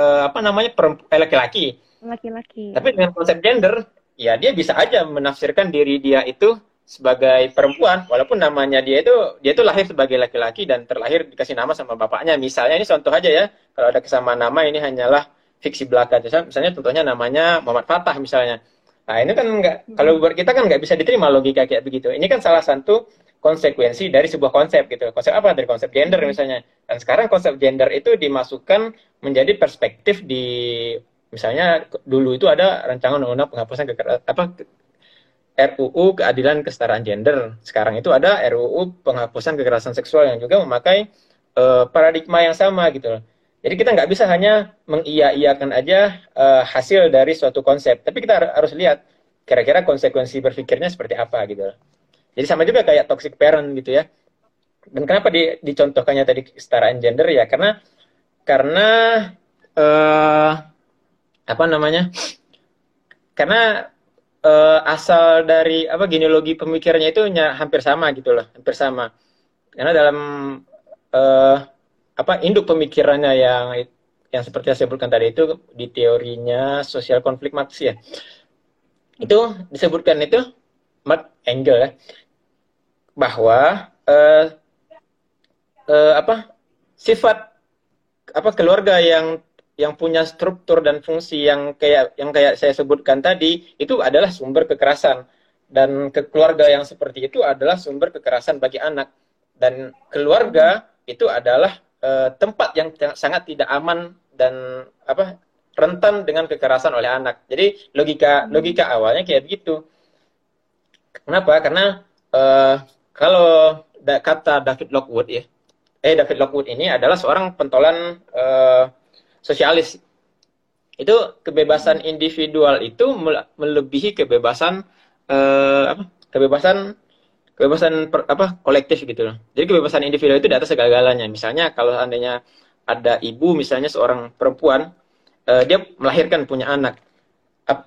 uh, apa namanya perempuan laki-laki laki-laki. Tapi dengan konsep gender, ya dia bisa aja menafsirkan diri dia itu sebagai perempuan, walaupun namanya dia itu dia itu lahir sebagai laki-laki dan terlahir dikasih nama sama bapaknya. Misalnya ini contoh aja ya, kalau ada kesamaan nama ini hanyalah fiksi belaka. Misalnya contohnya namanya Muhammad Fatah misalnya. Nah ini kan nggak, kalau buat kita kan nggak bisa diterima logika kayak begitu. Ini kan salah satu konsekuensi dari sebuah konsep gitu. Konsep apa dari konsep gender misalnya. Dan sekarang konsep gender itu dimasukkan menjadi perspektif di misalnya dulu itu ada rancangan undang-undang penghapusan kekerasan apa RUU keadilan kesetaraan gender. Sekarang itu ada RUU penghapusan kekerasan seksual yang juga memakai uh, paradigma yang sama gitu. Jadi kita nggak bisa hanya mengiya-iyakan aja uh, hasil dari suatu konsep, tapi kita harus lihat kira-kira konsekuensi berpikirnya seperti apa gitu. Jadi sama juga kayak toxic parent gitu ya. Dan kenapa di, dicontohkannya tadi kesetaraan gender ya? Karena karena uh, apa namanya? Karena uh, asal dari apa genealogi pemikirannya itu hampir sama gitu loh, hampir sama. Karena dalam uh, apa induk pemikirannya yang yang seperti saya sebutkan tadi itu di teorinya sosial konflik Marx ya. Itu disebutkan itu Mark Engel ya bahwa uh, uh, apa sifat apa keluarga yang yang punya struktur dan fungsi yang kayak yang kayak saya sebutkan tadi itu adalah sumber kekerasan dan ke keluarga yang seperti itu adalah sumber kekerasan bagi anak dan keluarga itu adalah uh, tempat yang sangat tidak aman dan apa rentan dengan kekerasan oleh anak. Jadi logika logika awalnya kayak begitu. Kenapa? Karena uh, kalau da kata David Lockwood ya, eh David Lockwood ini adalah seorang pentolan uh, sosialis. Itu kebebasan individual itu melebihi kebebasan uh, apa? Kebebasan kebebasan per, apa kolektif gitu loh. Jadi kebebasan individual itu di atas segala-galanya. Misalnya kalau seandainya ada ibu misalnya seorang perempuan uh, dia melahirkan punya anak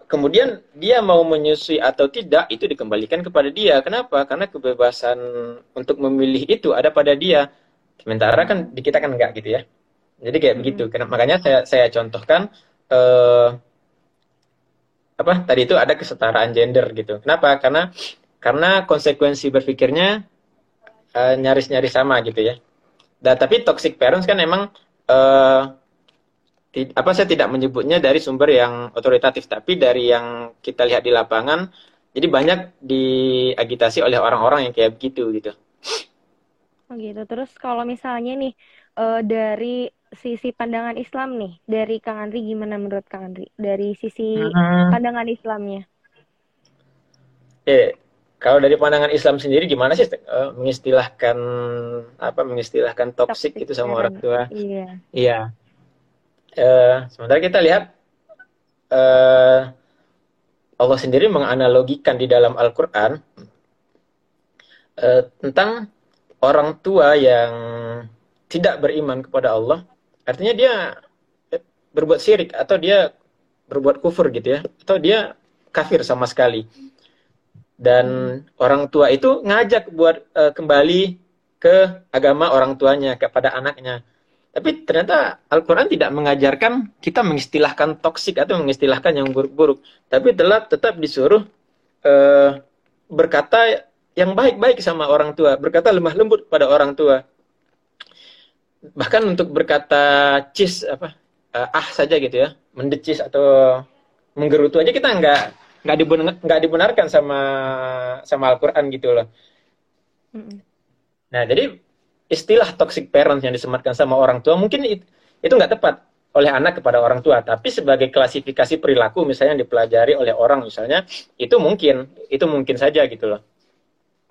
kemudian dia mau menyusui atau tidak itu dikembalikan kepada dia. Kenapa? Karena kebebasan untuk memilih itu ada pada dia. Sementara kan di kita kan enggak gitu ya. Jadi kayak hmm. begitu. Karena makanya saya saya contohkan eh, apa tadi itu ada kesetaraan gender gitu. Kenapa? Karena karena konsekuensi berpikirnya eh, nyaris-nyaris sama gitu ya. Dan tapi toxic parents kan emang eh, apa saya tidak menyebutnya dari sumber yang otoritatif tapi dari yang kita lihat di lapangan jadi banyak diagitasi oleh orang-orang yang kayak begitu gitu. Oh gitu. Terus kalau misalnya nih uh, dari sisi pandangan Islam nih, dari Kang Andri gimana menurut Kang Andri? Dari sisi hmm. pandangan Islamnya? Eh, kalau dari pandangan Islam sendiri gimana sih uh, mengistilahkan apa mengistilahkan toksik itu sama orang tua? Iya. Iya uh, sementara kita lihat uh, Allah sendiri menganalogikan di dalam Al-Quran uh, tentang orang tua yang tidak beriman kepada Allah, artinya dia berbuat syirik atau dia berbuat kufur gitu ya, atau dia kafir sama sekali. Dan orang tua itu ngajak buat uh, kembali ke agama orang tuanya kepada anaknya. Tapi ternyata Al-Quran tidak mengajarkan kita mengistilahkan toksik atau mengistilahkan yang buruk-buruk. Tapi telah tetap disuruh uh, berkata yang baik-baik sama orang tua. Berkata lemah lembut pada orang tua. Bahkan untuk berkata cis apa uh, ah saja gitu ya. Mendecis atau menggerutu aja kita nggak nggak dibenar, dibenarkan sama sama Al-Quran gitu loh. Nah jadi istilah toxic parents yang disematkan sama orang tua mungkin itu nggak tepat oleh anak kepada orang tua, tapi sebagai klasifikasi perilaku misalnya yang dipelajari oleh orang misalnya itu mungkin itu mungkin saja gitu loh.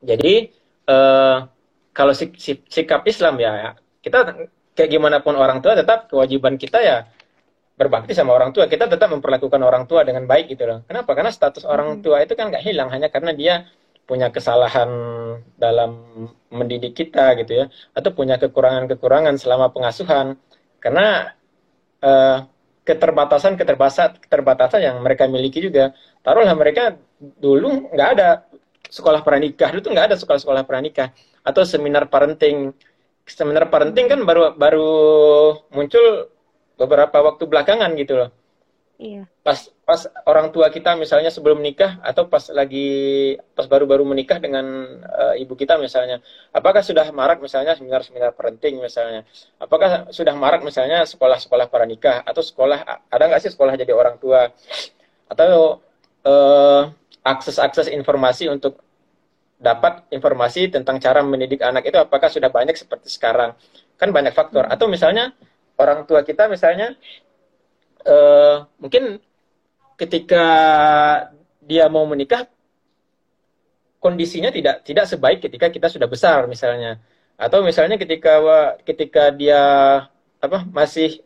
Jadi eh, kalau sik sikap Islam ya kita kayak gimana pun orang tua tetap kewajiban kita ya berbakti sama orang tua. Kita tetap memperlakukan orang tua dengan baik gitu loh. Kenapa? Karena status orang hmm. tua itu kan nggak hilang hanya karena dia punya kesalahan dalam mendidik kita gitu ya atau punya kekurangan-kekurangan selama pengasuhan karena uh, keterbatasan keterbatasan keterbatasan yang mereka miliki juga taruhlah mereka dulu nggak ada sekolah pranikah dulu tuh nggak ada sekolah-sekolah pranikah atau seminar parenting seminar parenting kan baru baru muncul beberapa waktu belakangan gitu loh Iya. Pas pas orang tua kita misalnya sebelum menikah atau pas lagi pas baru-baru menikah dengan uh, ibu kita misalnya, apakah sudah marak misalnya seminar-seminar parenting misalnya? Apakah sudah marak misalnya sekolah-sekolah para nikah atau sekolah ada nggak sih sekolah jadi orang tua atau uh, akses-akses informasi untuk dapat informasi tentang cara mendidik anak itu apakah sudah banyak seperti sekarang. Kan banyak faktor. Atau misalnya orang tua kita misalnya uh, mungkin ketika dia mau menikah kondisinya tidak tidak sebaik ketika kita sudah besar misalnya. Atau misalnya ketika ketika dia apa masih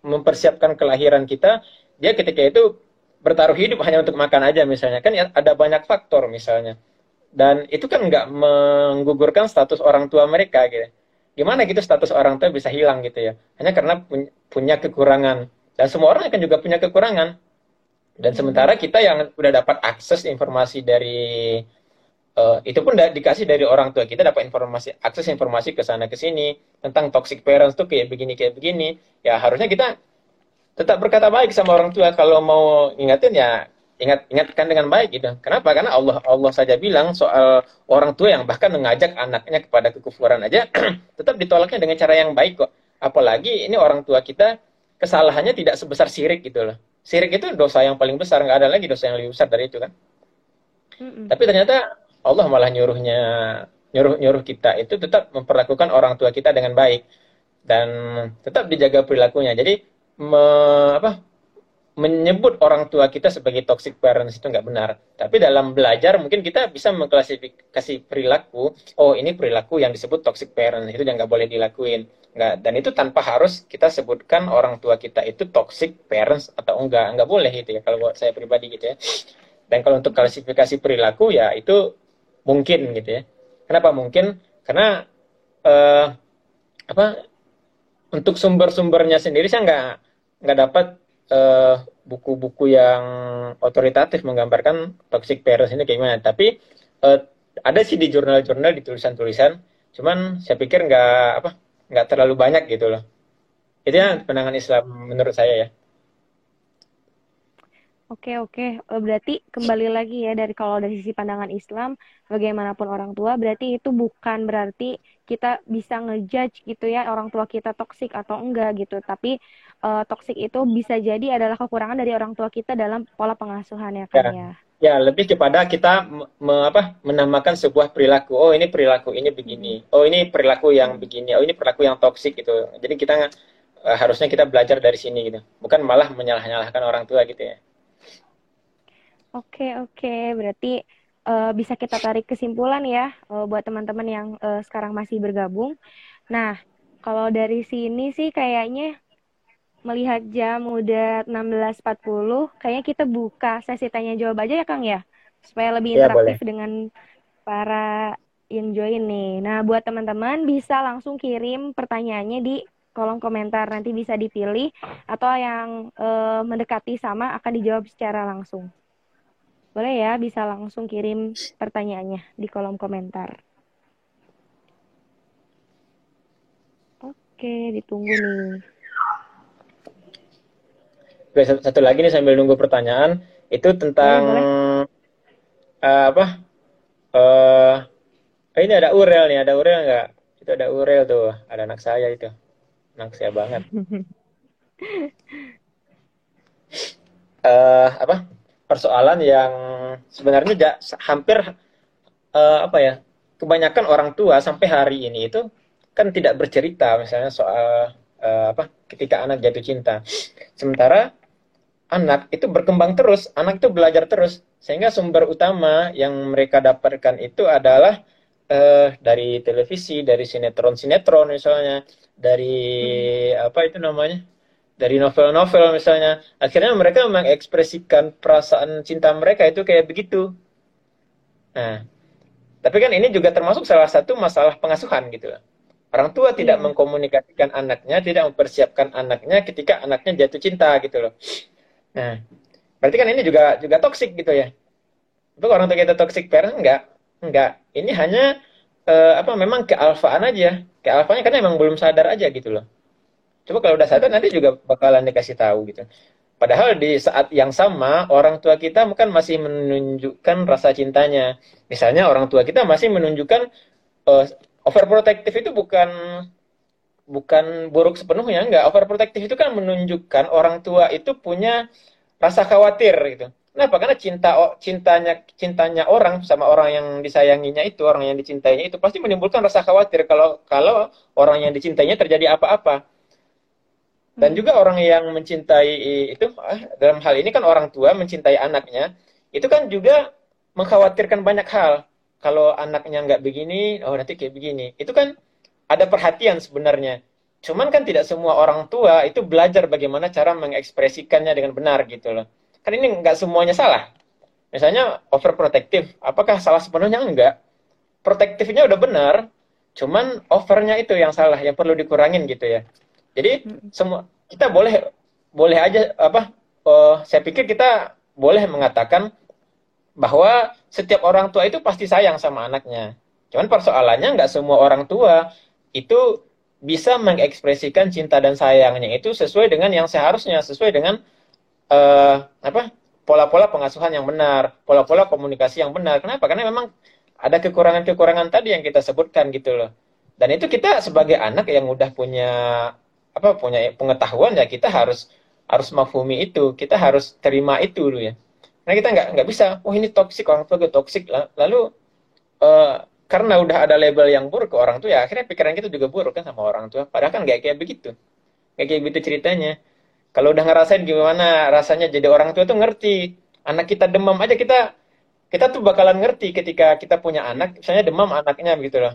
mempersiapkan kelahiran kita dia ketika itu bertaruh hidup hanya untuk makan aja misalnya. Kan ya ada banyak faktor misalnya dan itu kan nggak menggugurkan status orang tua mereka gitu. Gimana gitu status orang tua bisa hilang gitu ya? Hanya karena punya kekurangan. Dan semua orang akan juga punya kekurangan. Dan sementara kita yang udah dapat akses informasi dari uh, itu pun dikasih dari orang tua kita dapat informasi akses informasi ke sana ke sini tentang toxic parents tuh kayak begini kayak begini ya harusnya kita tetap berkata baik sama orang tua. Kalau mau ingatin ya ingat ingatkan dengan baik gitu. Kenapa? Karena Allah Allah saja bilang soal orang tua yang bahkan mengajak anaknya kepada kekufuran aja tetap ditolaknya dengan cara yang baik kok. Apalagi ini orang tua kita kesalahannya tidak sebesar sirik gitu loh. Sirik itu dosa yang paling besar nggak ada lagi dosa yang lebih besar dari itu kan. Mm -mm. tapi ternyata Allah malah nyuruhnya nyuruh nyuruh kita itu tetap memperlakukan orang tua kita dengan baik dan tetap dijaga perilakunya. Jadi me, apa menyebut orang tua kita sebagai toxic parents itu nggak benar. Tapi dalam belajar mungkin kita bisa mengklasifikasi perilaku. Oh ini perilaku yang disebut toxic parents itu yang nggak boleh dilakuin. Nggak, dan itu tanpa harus kita sebutkan orang tua kita itu toxic parents atau enggak nggak boleh gitu ya kalau buat saya pribadi gitu ya. Dan kalau untuk klasifikasi perilaku ya itu mungkin gitu ya. Kenapa mungkin? Karena uh, apa? Untuk sumber-sumbernya sendiri saya nggak nggak dapat uh, buku-buku yang otoritatif menggambarkan toxic parents ini kayak gimana. Tapi uh, ada sih di jurnal-jurnal, di tulisan-tulisan. Cuman saya pikir nggak apa nggak terlalu banyak gitu loh. Itu ya penangan Islam menurut saya ya. Oke oke, eh, berarti kembali lagi ya dari kalau dari sisi pandangan Islam, bagaimanapun orang tua, berarti itu bukan berarti kita bisa ngejudge gitu ya orang tua kita toksik atau enggak gitu, tapi uh, toksik itu bisa jadi adalah kekurangan dari orang tua kita dalam pola pengasuhan ya kan ya. Ya, ya lebih kepada kita me, apa, menamakan sebuah perilaku. Oh ini perilaku ini begini. Oh ini perilaku yang begini. Oh ini perilaku yang toksik gitu. Jadi kita uh, harusnya kita belajar dari sini gitu, bukan malah menyalah-nyalahkan orang tua gitu ya. Oke, oke. Berarti uh, bisa kita tarik kesimpulan ya uh, buat teman-teman yang uh, sekarang masih bergabung. Nah, kalau dari sini sih kayaknya melihat jam udah 16.40, kayaknya kita buka sesi tanya jawab aja ya Kang ya, supaya lebih ya, interaktif boleh. dengan para yang join nih. Nah, buat teman-teman bisa langsung kirim pertanyaannya di kolom komentar nanti bisa dipilih atau yang uh, mendekati sama akan dijawab secara langsung. Boleh ya, bisa langsung kirim pertanyaannya di kolom komentar. Oke, ditunggu nih. Oke, satu lagi nih sambil nunggu pertanyaan, itu tentang uh, apa? Uh, ini ada Urel nih, ada Urel nggak? Itu ada Urel tuh, ada anak saya itu, anak saya banget. uh, apa? persoalan yang sebenarnya hampir uh, apa ya kebanyakan orang tua sampai hari ini itu kan tidak bercerita misalnya soal uh, apa ketika anak jatuh cinta sementara anak itu berkembang terus anak itu belajar terus. Sehingga sumber utama yang mereka dapatkan itu adalah uh, dari televisi dari sinetron sinetron misalnya dari hmm. apa itu namanya dari novel-novel misalnya. Akhirnya mereka mengekspresikan perasaan cinta mereka itu kayak begitu. Nah tapi kan ini juga termasuk salah satu masalah pengasuhan gitu orang tua tidak hmm. mengkomunikasikan anaknya tidak mempersiapkan anaknya ketika anaknya jatuh cinta gitu loh nah berarti kan ini juga juga toksik gitu ya? Itu orang tua kita toxic parent enggak. Enggak. Ini hanya uh, apa memang kealfaan aja. Kealfaannya karena memang belum sadar aja gitu loh. Coba kalau udah sadar nanti juga bakalan dikasih tahu gitu. Padahal di saat yang sama orang tua kita mungkin masih menunjukkan rasa cintanya. Misalnya orang tua kita masih menunjukkan uh, overprotective itu bukan bukan buruk sepenuhnya enggak. Overprotective itu kan menunjukkan orang tua itu punya rasa khawatir gitu. Kenapa? Karena cinta cintanya cintanya orang sama orang yang disayanginya itu, orang yang dicintainya itu pasti menimbulkan rasa khawatir kalau kalau orang yang dicintainya terjadi apa-apa. Dan juga orang yang mencintai itu ah, dalam hal ini kan orang tua mencintai anaknya, itu kan juga mengkhawatirkan banyak hal. Kalau anaknya nggak begini, oh nanti kayak begini. Itu kan ada perhatian sebenarnya. Cuman kan tidak semua orang tua itu belajar bagaimana cara mengekspresikannya dengan benar gitu loh kan ini nggak semuanya salah. Misalnya overprotective, apakah salah sepenuhnya enggak? Protektifnya udah benar, cuman overnya itu yang salah, yang perlu dikurangin gitu ya. Jadi semua kita boleh boleh aja apa? Uh, saya pikir kita boleh mengatakan bahwa setiap orang tua itu pasti sayang sama anaknya. Cuman persoalannya nggak semua orang tua itu bisa mengekspresikan cinta dan sayangnya itu sesuai dengan yang seharusnya, sesuai dengan uh, apa pola-pola pengasuhan yang benar, pola-pola komunikasi yang benar. Kenapa? Karena memang ada kekurangan-kekurangan tadi yang kita sebutkan gitu loh. Dan itu kita sebagai anak yang udah punya apa punya pengetahuan ya kita harus harus mafhumi itu, kita harus terima itu dulu ya. Karena kita nggak nggak bisa, oh ini toksik orang tua gue toksik, lalu uh, karena udah ada label yang buruk ke orang tua ya akhirnya pikiran kita juga buruk kan sama orang tua. Padahal kan nggak kayak begitu, nggak kayak begitu ceritanya. Kalau udah ngerasain gimana rasanya jadi orang tua tuh ngerti. Anak kita demam aja kita kita tuh bakalan ngerti ketika kita punya anak, misalnya demam anaknya gitu loh.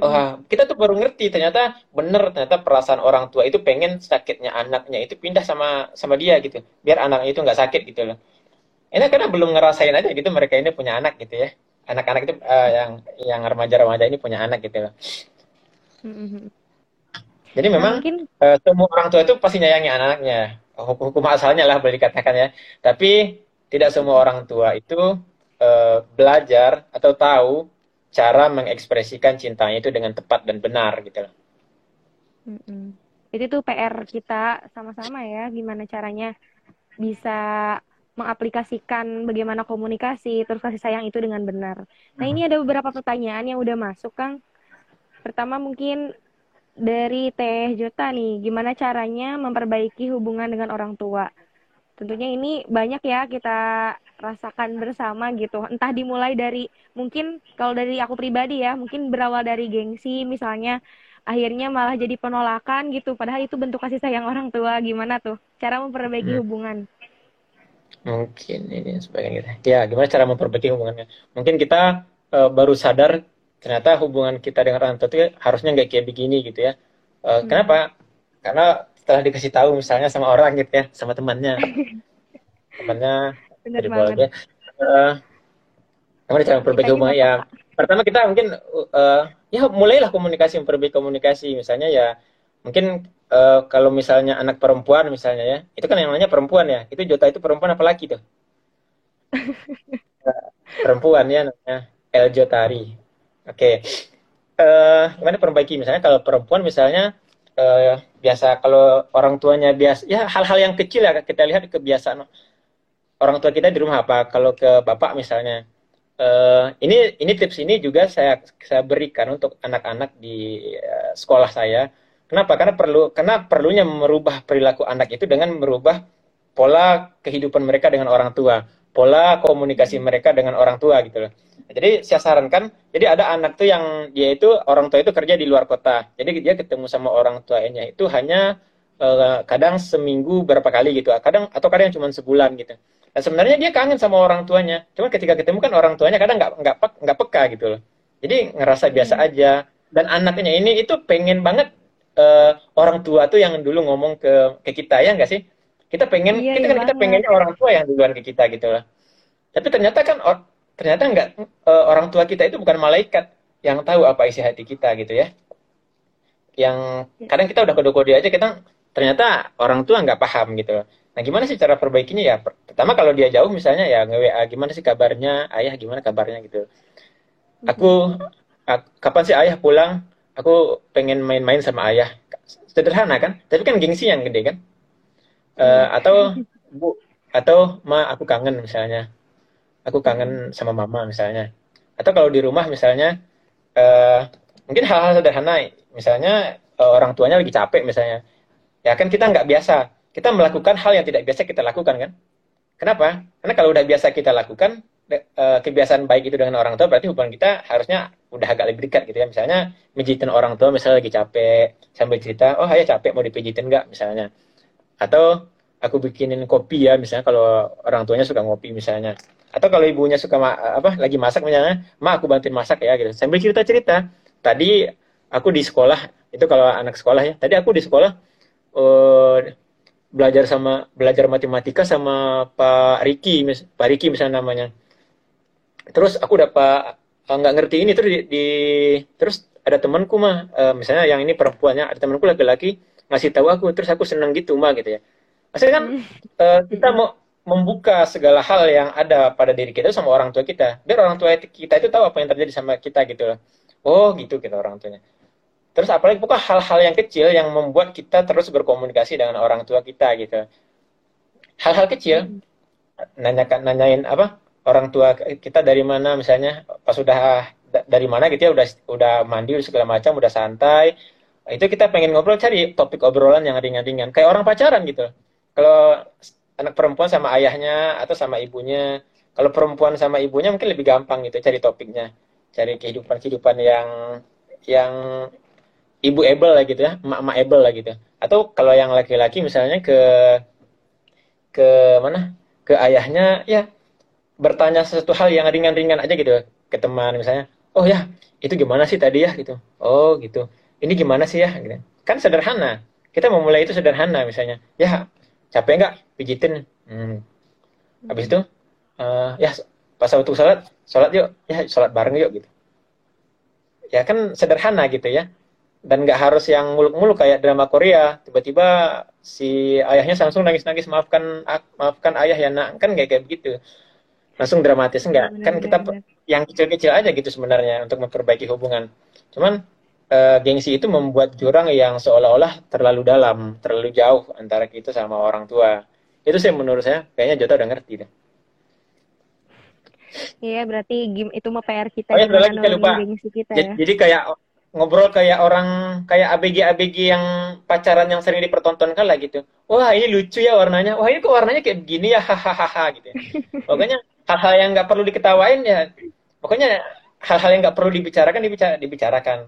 Oh, kita tuh baru ngerti ternyata bener ternyata perasaan orang tua itu pengen sakitnya anaknya itu pindah sama sama dia gitu, biar anaknya itu nggak sakit gitu loh. Ini karena belum ngerasain aja gitu mereka ini punya anak gitu ya. Anak-anak itu uh, yang yang remaja-remaja ini punya anak gitu loh. Mm-hmm. Jadi nah, memang mungkin... uh, semua orang tua itu pasti nyayangi anaknya. Hukum, hukum asalnya lah boleh dikatakan ya. Tapi tidak semua orang tua itu uh, belajar atau tahu cara mengekspresikan cintanya itu dengan tepat dan benar gitu loh. Mm Itu tuh PR kita sama-sama ya, gimana caranya bisa mengaplikasikan bagaimana komunikasi terus kasih sayang itu dengan benar. Nah, ini ada beberapa pertanyaan yang udah masuk, Kang. Pertama mungkin dari Teh Jota nih, gimana caranya memperbaiki hubungan dengan orang tua? Tentunya ini banyak ya kita rasakan bersama gitu. Entah dimulai dari mungkin kalau dari aku pribadi ya, mungkin berawal dari gengsi misalnya akhirnya malah jadi penolakan gitu. Padahal itu bentuk kasih sayang orang tua. Gimana tuh cara memperbaiki hmm. hubungan? Mungkin ini sebagian kita. Ya, gimana cara memperbaiki hubungannya? Mungkin kita uh, baru sadar ternyata hubungan kita dengan orang tua itu harusnya nggak kayak begini gitu ya. Uh, hmm. Kenapa? Karena setelah dikasih tahu misalnya sama orang gitu ya, sama temannya, temannya dari bawahnya. Uh, gimana cara memperbaiki hubungan ya? Pertama kita mungkin uh, ya mulailah komunikasi memperbaiki komunikasi misalnya ya mungkin uh, kalau misalnya anak perempuan misalnya ya itu kan yang namanya perempuan ya. Itu Jota itu perempuan apa laki tuh? Perempuan ya namanya El Jotari. Oke. Okay. Uh, eh, gimana perbaiki? Misalnya kalau perempuan misalnya uh, biasa kalau orang tuanya biasa ya hal-hal yang kecil ya kita lihat kebiasaan orang tua kita di rumah apa. Kalau ke bapak misalnya uh, ini ini tips ini juga saya saya berikan untuk anak-anak di uh, sekolah saya kenapa karena perlu karena perlunya merubah perilaku anak itu dengan merubah pola kehidupan mereka dengan orang tua pola komunikasi mereka dengan orang tua gitu loh jadi saya sarankan, jadi ada anak tuh yang dia itu orang tua itu kerja di luar kota. Jadi dia ketemu sama orang tuanya itu hanya uh, kadang seminggu berapa kali gitu. Kadang atau kadang cuma sebulan gitu. Nah, sebenarnya dia kangen sama orang tuanya. Cuma ketika ketemu kan orang tuanya kadang nggak nggak nggak peka gitu loh. Jadi ngerasa biasa hmm. aja. Dan anaknya ini itu pengen banget uh, orang tua tuh yang dulu ngomong ke ke kita ya nggak sih? Kita pengen iya, kita kan iya kita pengennya orang tua yang duluan ke kita gitu loh. Tapi ternyata kan ternyata enggak uh, orang tua kita itu bukan malaikat yang tahu apa isi hati kita gitu ya. Yang ya. kadang kita udah kode-kode aja kita ternyata orang tua nggak paham gitu. Nah gimana sih cara perbaikinya ya? Pertama kalau dia jauh misalnya ya nge-WA gimana sih kabarnya ayah gimana kabarnya gitu. Aku, aku kapan sih ayah pulang? Aku pengen main-main sama ayah. Sederhana kan? Tapi kan gengsi yang gede kan? Uh, atau bu. atau ma aku kangen misalnya. Aku kangen sama mama misalnya. Atau kalau di rumah misalnya uh, mungkin hal-hal sederhana. Misalnya uh, orang tuanya lagi capek misalnya. Ya kan kita nggak biasa. Kita melakukan hal yang tidak biasa kita lakukan kan? Kenapa? Karena kalau udah biasa kita lakukan uh, kebiasaan baik itu dengan orang tua berarti hubungan kita harusnya udah agak lebih dekat gitu ya. Misalnya mijitin orang tua misalnya lagi capek sambil cerita oh ayah capek mau dipijitin nggak? misalnya. Atau aku bikinin kopi ya misalnya kalau orang tuanya suka ngopi misalnya. Atau kalau ibunya suka apa lagi masak misalnya ma aku bantuin masak ya gitu. Sambil cerita cerita tadi aku di sekolah itu kalau anak sekolah ya tadi aku di sekolah uh, belajar sama belajar matematika sama Pak Riki Pak Riki misalnya namanya terus aku dapat eh, nggak ngerti ini terus di, di terus ada temanku mah uh, misalnya yang ini perempuannya ada temanku laki-laki ngasih tahu aku terus aku seneng gitu mah gitu ya. Maksudnya kan uh, kita mau membuka segala hal yang ada pada diri kita sama orang tua kita biar orang tua kita itu tahu apa yang terjadi sama kita gitu loh. Oh gitu kita orang tuanya. Terus apalagi pokoknya hal-hal yang kecil yang membuat kita terus berkomunikasi dengan orang tua kita gitu. Hal-hal kecil. Nanyakan nanyain apa orang tua kita dari mana misalnya pas sudah dari mana gitu ya udah udah mandi segala macam udah santai. Itu kita pengen ngobrol cari topik obrolan yang ringan-ringan. Kayak orang pacaran gitu. Kalau anak perempuan sama ayahnya atau sama ibunya. Kalau perempuan sama ibunya mungkin lebih gampang gitu cari topiknya. Cari kehidupan kehidupan yang yang ibu able lah gitu ya emak able lah gitu. Atau kalau yang laki-laki misalnya ke ke mana? Ke ayahnya ya bertanya sesuatu hal yang ringan-ringan aja gitu ke teman misalnya oh ya itu gimana sih tadi ya? Gitu. Oh gitu. Ini gimana sih ya? Gitu. kan sederhana. Kita memulai itu sederhana misalnya. Ya capek nggak? Pijitin. Hmm. habis itu uh, ya pas waktu sholat sholat yuk. Ya sholat bareng yuk. Gitu. Ya kan sederhana gitu ya. Dan nggak harus yang muluk-muluk kayak drama Korea. Tiba-tiba si ayahnya langsung nangis-nangis maafkan maafkan ayah ya nak. Kan kayak kayak begitu langsung dramatis enggak benar, kan kita benar. yang kecil-kecil aja gitu sebenarnya untuk memperbaiki hubungan cuman uh, gengsi itu membuat jurang yang seolah-olah terlalu dalam terlalu jauh antara kita sama orang tua itu sih menurut saya kayaknya Jota udah ngerti deh Iya berarti game itu mah PR kita oh, ya, lagi, lupa. kita ya. Jadi kayak ngobrol kayak orang kayak ABG ABG yang pacaran yang sering dipertontonkan lah gitu. Wah ini lucu ya warnanya. Wah ini kok warnanya kayak begini ya hahaha gitu. Ya. Pokoknya hal-hal yang nggak perlu diketawain ya pokoknya hal-hal yang nggak perlu dibicarakan dibicara, dibicarakan.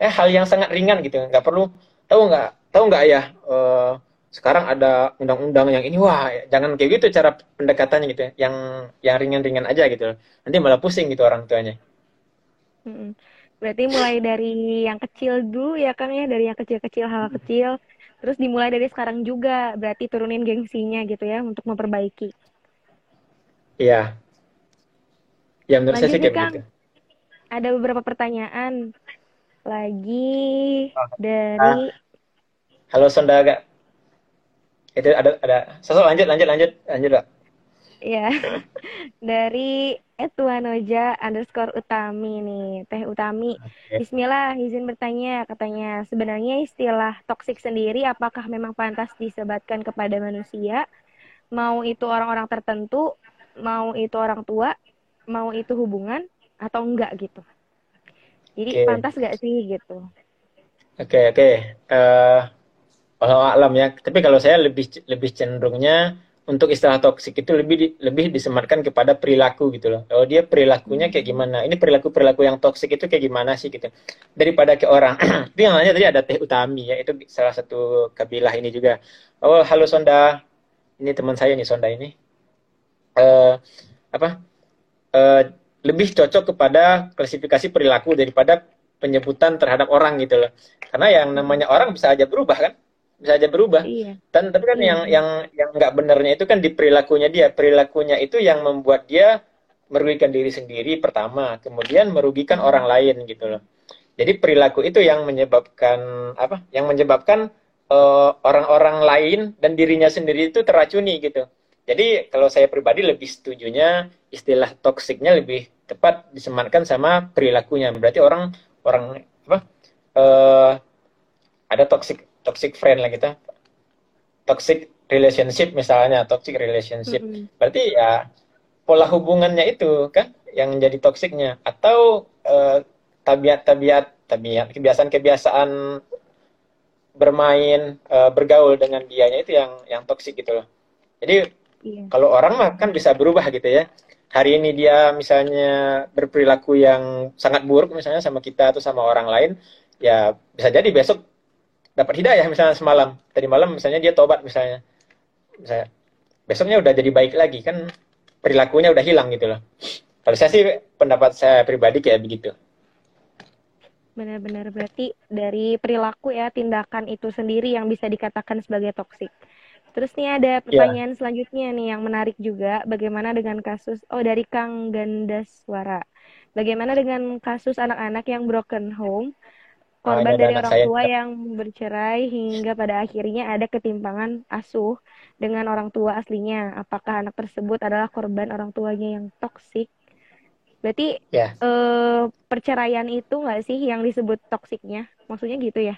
Eh hal yang sangat ringan gitu nggak perlu tahu nggak tahu nggak ya uh, sekarang ada undang-undang yang ini wah jangan kayak gitu cara pendekatannya gitu ya. yang yang ringan-ringan aja gitu. Nanti malah pusing gitu orang tuanya. Berarti mulai dari yang kecil dulu ya kang ya dari yang kecil-kecil hal kecil. Terus dimulai dari sekarang juga berarti turunin gengsinya gitu ya untuk memperbaiki Iya. Ya menurut Lanjut saya sih kayak begitu. Ada beberapa pertanyaan lagi oh. dari ah. Halo Sondaga. Itu ada ada sosok lanjut lanjut lanjut lanjut Pak. Iya. dari Etuanoja underscore Utami nih, Teh Utami. Okay. Bismillah, izin bertanya, katanya sebenarnya istilah toksik sendiri apakah memang pantas disebatkan kepada manusia? Mau itu orang-orang tertentu mau itu orang tua mau itu hubungan atau enggak gitu jadi okay. pantas gak sih gitu oke okay, oke okay. uh, eh, alam ya tapi kalau saya lebih lebih cenderungnya untuk istilah toksik itu lebih di, lebih disematkan kepada perilaku gitu loh. Oh dia perilakunya kayak gimana? Ini perilaku perilaku yang toksik itu kayak gimana sih gitu? Daripada ke orang. itu yang lainnya tadi ada Teh Utami ya itu salah satu kabilah ini juga. Oh halo Sonda, ini teman saya nih Sonda ini uh, apa uh, lebih cocok kepada klasifikasi perilaku daripada penyebutan terhadap orang gitu loh. Karena yang namanya orang bisa aja berubah kan? Bisa aja berubah. Iya. Dan tapi kan iya. yang yang yang nggak benernya itu kan di perilakunya dia. Perilakunya itu yang membuat dia merugikan diri sendiri pertama, kemudian merugikan orang lain gitu loh. Jadi perilaku itu yang menyebabkan apa? Yang menyebabkan eh, orang-orang uh, lain dan dirinya sendiri itu teracuni gitu. Jadi kalau saya pribadi lebih setujunya istilah toksiknya lebih tepat disematkan sama perilakunya. Berarti orang orang apa? Uh, ada toxic toxic friend lah kita. Toxic relationship misalnya, toxic relationship. Mm -hmm. Berarti ya pola hubungannya itu kan yang menjadi toksiknya atau uh, tabiat-tabiat tabiat kebiasaan-kebiasaan bermain uh, bergaul dengan dianya itu yang yang toksik gitu loh. Jadi Iya. Kalau orang mah kan bisa berubah gitu ya. Hari ini dia misalnya berperilaku yang sangat buruk misalnya sama kita atau sama orang lain, ya bisa jadi besok dapat hidayah misalnya semalam. Tadi malam misalnya dia tobat misalnya. Misalnya besoknya udah jadi baik lagi kan perilakunya udah hilang gitu loh. Kalau saya sih pendapat saya pribadi kayak begitu. Benar-benar berarti dari perilaku ya tindakan itu sendiri yang bisa dikatakan sebagai toksik. Terus nih ada ya. pertanyaan yeah. selanjutnya nih yang menarik juga. Bagaimana dengan kasus oh dari Kang Gandaswara. Bagaimana dengan kasus anak-anak yang broken home, korban dari orang tua yang bercerai hingga pada akhirnya ada ketimpangan asuh dengan orang tua aslinya. Apakah anak tersebut adalah korban orang tuanya yang toksik Berarti yeah. Eh, perceraian itu nggak sih yang disebut toksiknya? Maksudnya gitu ya?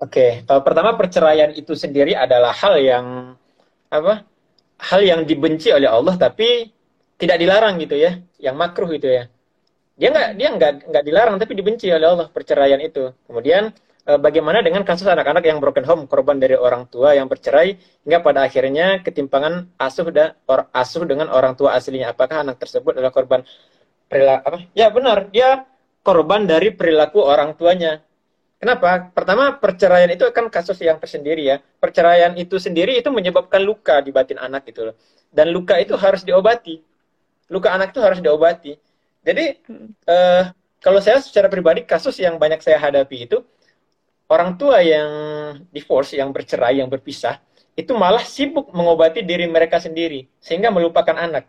Oke, okay. uh, pertama perceraian itu sendiri adalah hal yang apa? Hal yang dibenci oleh Allah tapi tidak dilarang gitu ya, yang makruh gitu ya. Dia nggak dia nggak nggak dilarang tapi dibenci oleh Allah perceraian itu. Kemudian uh, bagaimana dengan kasus anak-anak yang broken home, korban dari orang tua yang bercerai hingga pada akhirnya ketimpangan asuh dan or, asuh dengan orang tua aslinya. Apakah anak tersebut adalah korban perilaku apa? Ya benar, dia korban dari perilaku orang tuanya. Kenapa? Pertama, perceraian itu kan kasus yang tersendiri ya. Perceraian itu sendiri itu menyebabkan luka di batin anak gitu loh. Dan luka itu harus diobati. Luka anak itu harus diobati. Jadi eh, kalau saya secara pribadi kasus yang banyak saya hadapi itu orang tua yang divorce, yang bercerai, yang berpisah, itu malah sibuk mengobati diri mereka sendiri sehingga melupakan anak.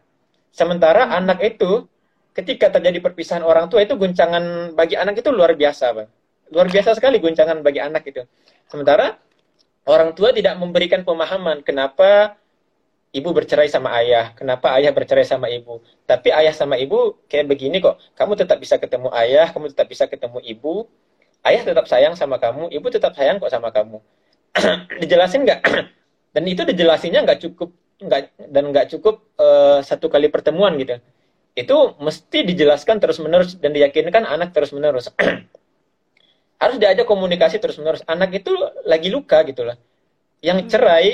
Sementara anak itu ketika terjadi perpisahan orang tua itu guncangan bagi anak itu luar biasa, Bang. Luar biasa sekali guncangan bagi anak itu. Sementara orang tua tidak memberikan pemahaman kenapa ibu bercerai sama ayah, kenapa ayah bercerai sama ibu. Tapi ayah sama ibu kayak begini kok, kamu tetap bisa ketemu ayah, kamu tetap bisa ketemu ibu, ayah tetap sayang sama kamu, ibu tetap sayang kok sama kamu. Dijelasin nggak? dan itu dijelasinnya nggak cukup nggak dan nggak cukup uh, satu kali pertemuan gitu itu mesti dijelaskan terus-menerus dan diyakinkan anak terus-menerus. Harus diajak komunikasi terus-menerus. Anak itu lagi luka gitu loh. Yang hmm. cerai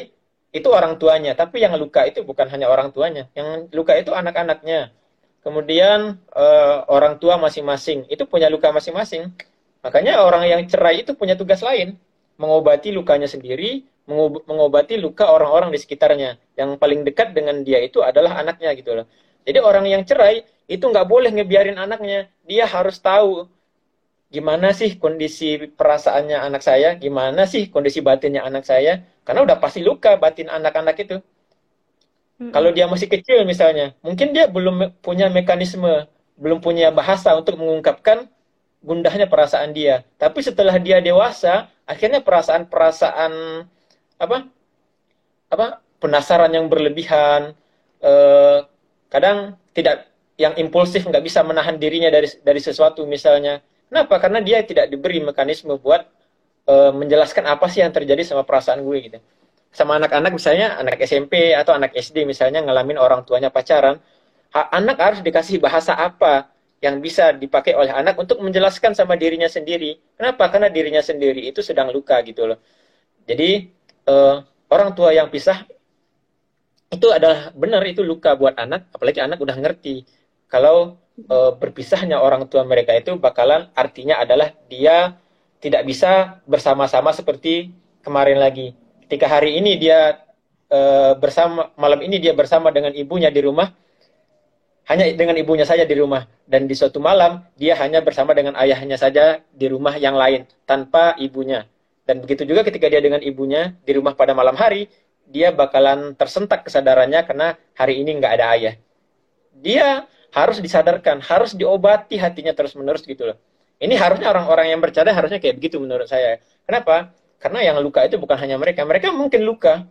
itu orang tuanya, tapi yang luka itu bukan hanya orang tuanya. Yang luka itu anak-anaknya. Kemudian uh, orang tua masing-masing itu punya luka masing-masing. Makanya orang yang cerai itu punya tugas lain, mengobati lukanya sendiri, mengobati luka orang-orang di sekitarnya. Yang paling dekat dengan dia itu adalah anaknya gitu loh. Jadi orang yang cerai itu nggak boleh ngebiarin anaknya. Dia harus tahu gimana sih kondisi perasaannya anak saya, gimana sih kondisi batinnya anak saya. Karena udah pasti luka batin anak-anak itu. Hmm. Kalau dia masih kecil misalnya, mungkin dia belum punya mekanisme, belum punya bahasa untuk mengungkapkan gundahnya perasaan dia. Tapi setelah dia dewasa, akhirnya perasaan-perasaan apa? Apa? Penasaran yang berlebihan, eh, kadang tidak yang impulsif nggak bisa menahan dirinya dari dari sesuatu misalnya kenapa? Karena dia tidak diberi mekanisme buat uh, menjelaskan apa sih yang terjadi sama perasaan gue gitu. Sama anak-anak misalnya anak SMP atau anak SD misalnya ngalamin orang tuanya pacaran anak harus dikasih bahasa apa yang bisa dipakai oleh anak untuk menjelaskan sama dirinya sendiri. Kenapa? Karena dirinya sendiri itu sedang luka gitu loh. Jadi uh, orang tua yang pisah itu adalah benar itu luka buat anak apalagi anak udah ngerti kalau e, berpisahnya orang tua mereka itu bakalan artinya adalah dia tidak bisa bersama-sama seperti kemarin lagi. Ketika hari ini dia e, bersama malam ini dia bersama dengan ibunya di rumah hanya dengan ibunya saja di rumah. Dan di suatu malam dia hanya bersama dengan ayahnya saja di rumah yang lain tanpa ibunya. Dan begitu juga ketika dia dengan ibunya di rumah pada malam hari dia bakalan tersentak kesadarannya karena hari ini nggak ada ayah. Dia harus disadarkan, harus diobati hatinya terus-menerus gitu loh. Ini harusnya orang-orang yang bercadar harusnya kayak begitu menurut saya. Kenapa? Karena yang luka itu bukan hanya mereka. Mereka mungkin luka.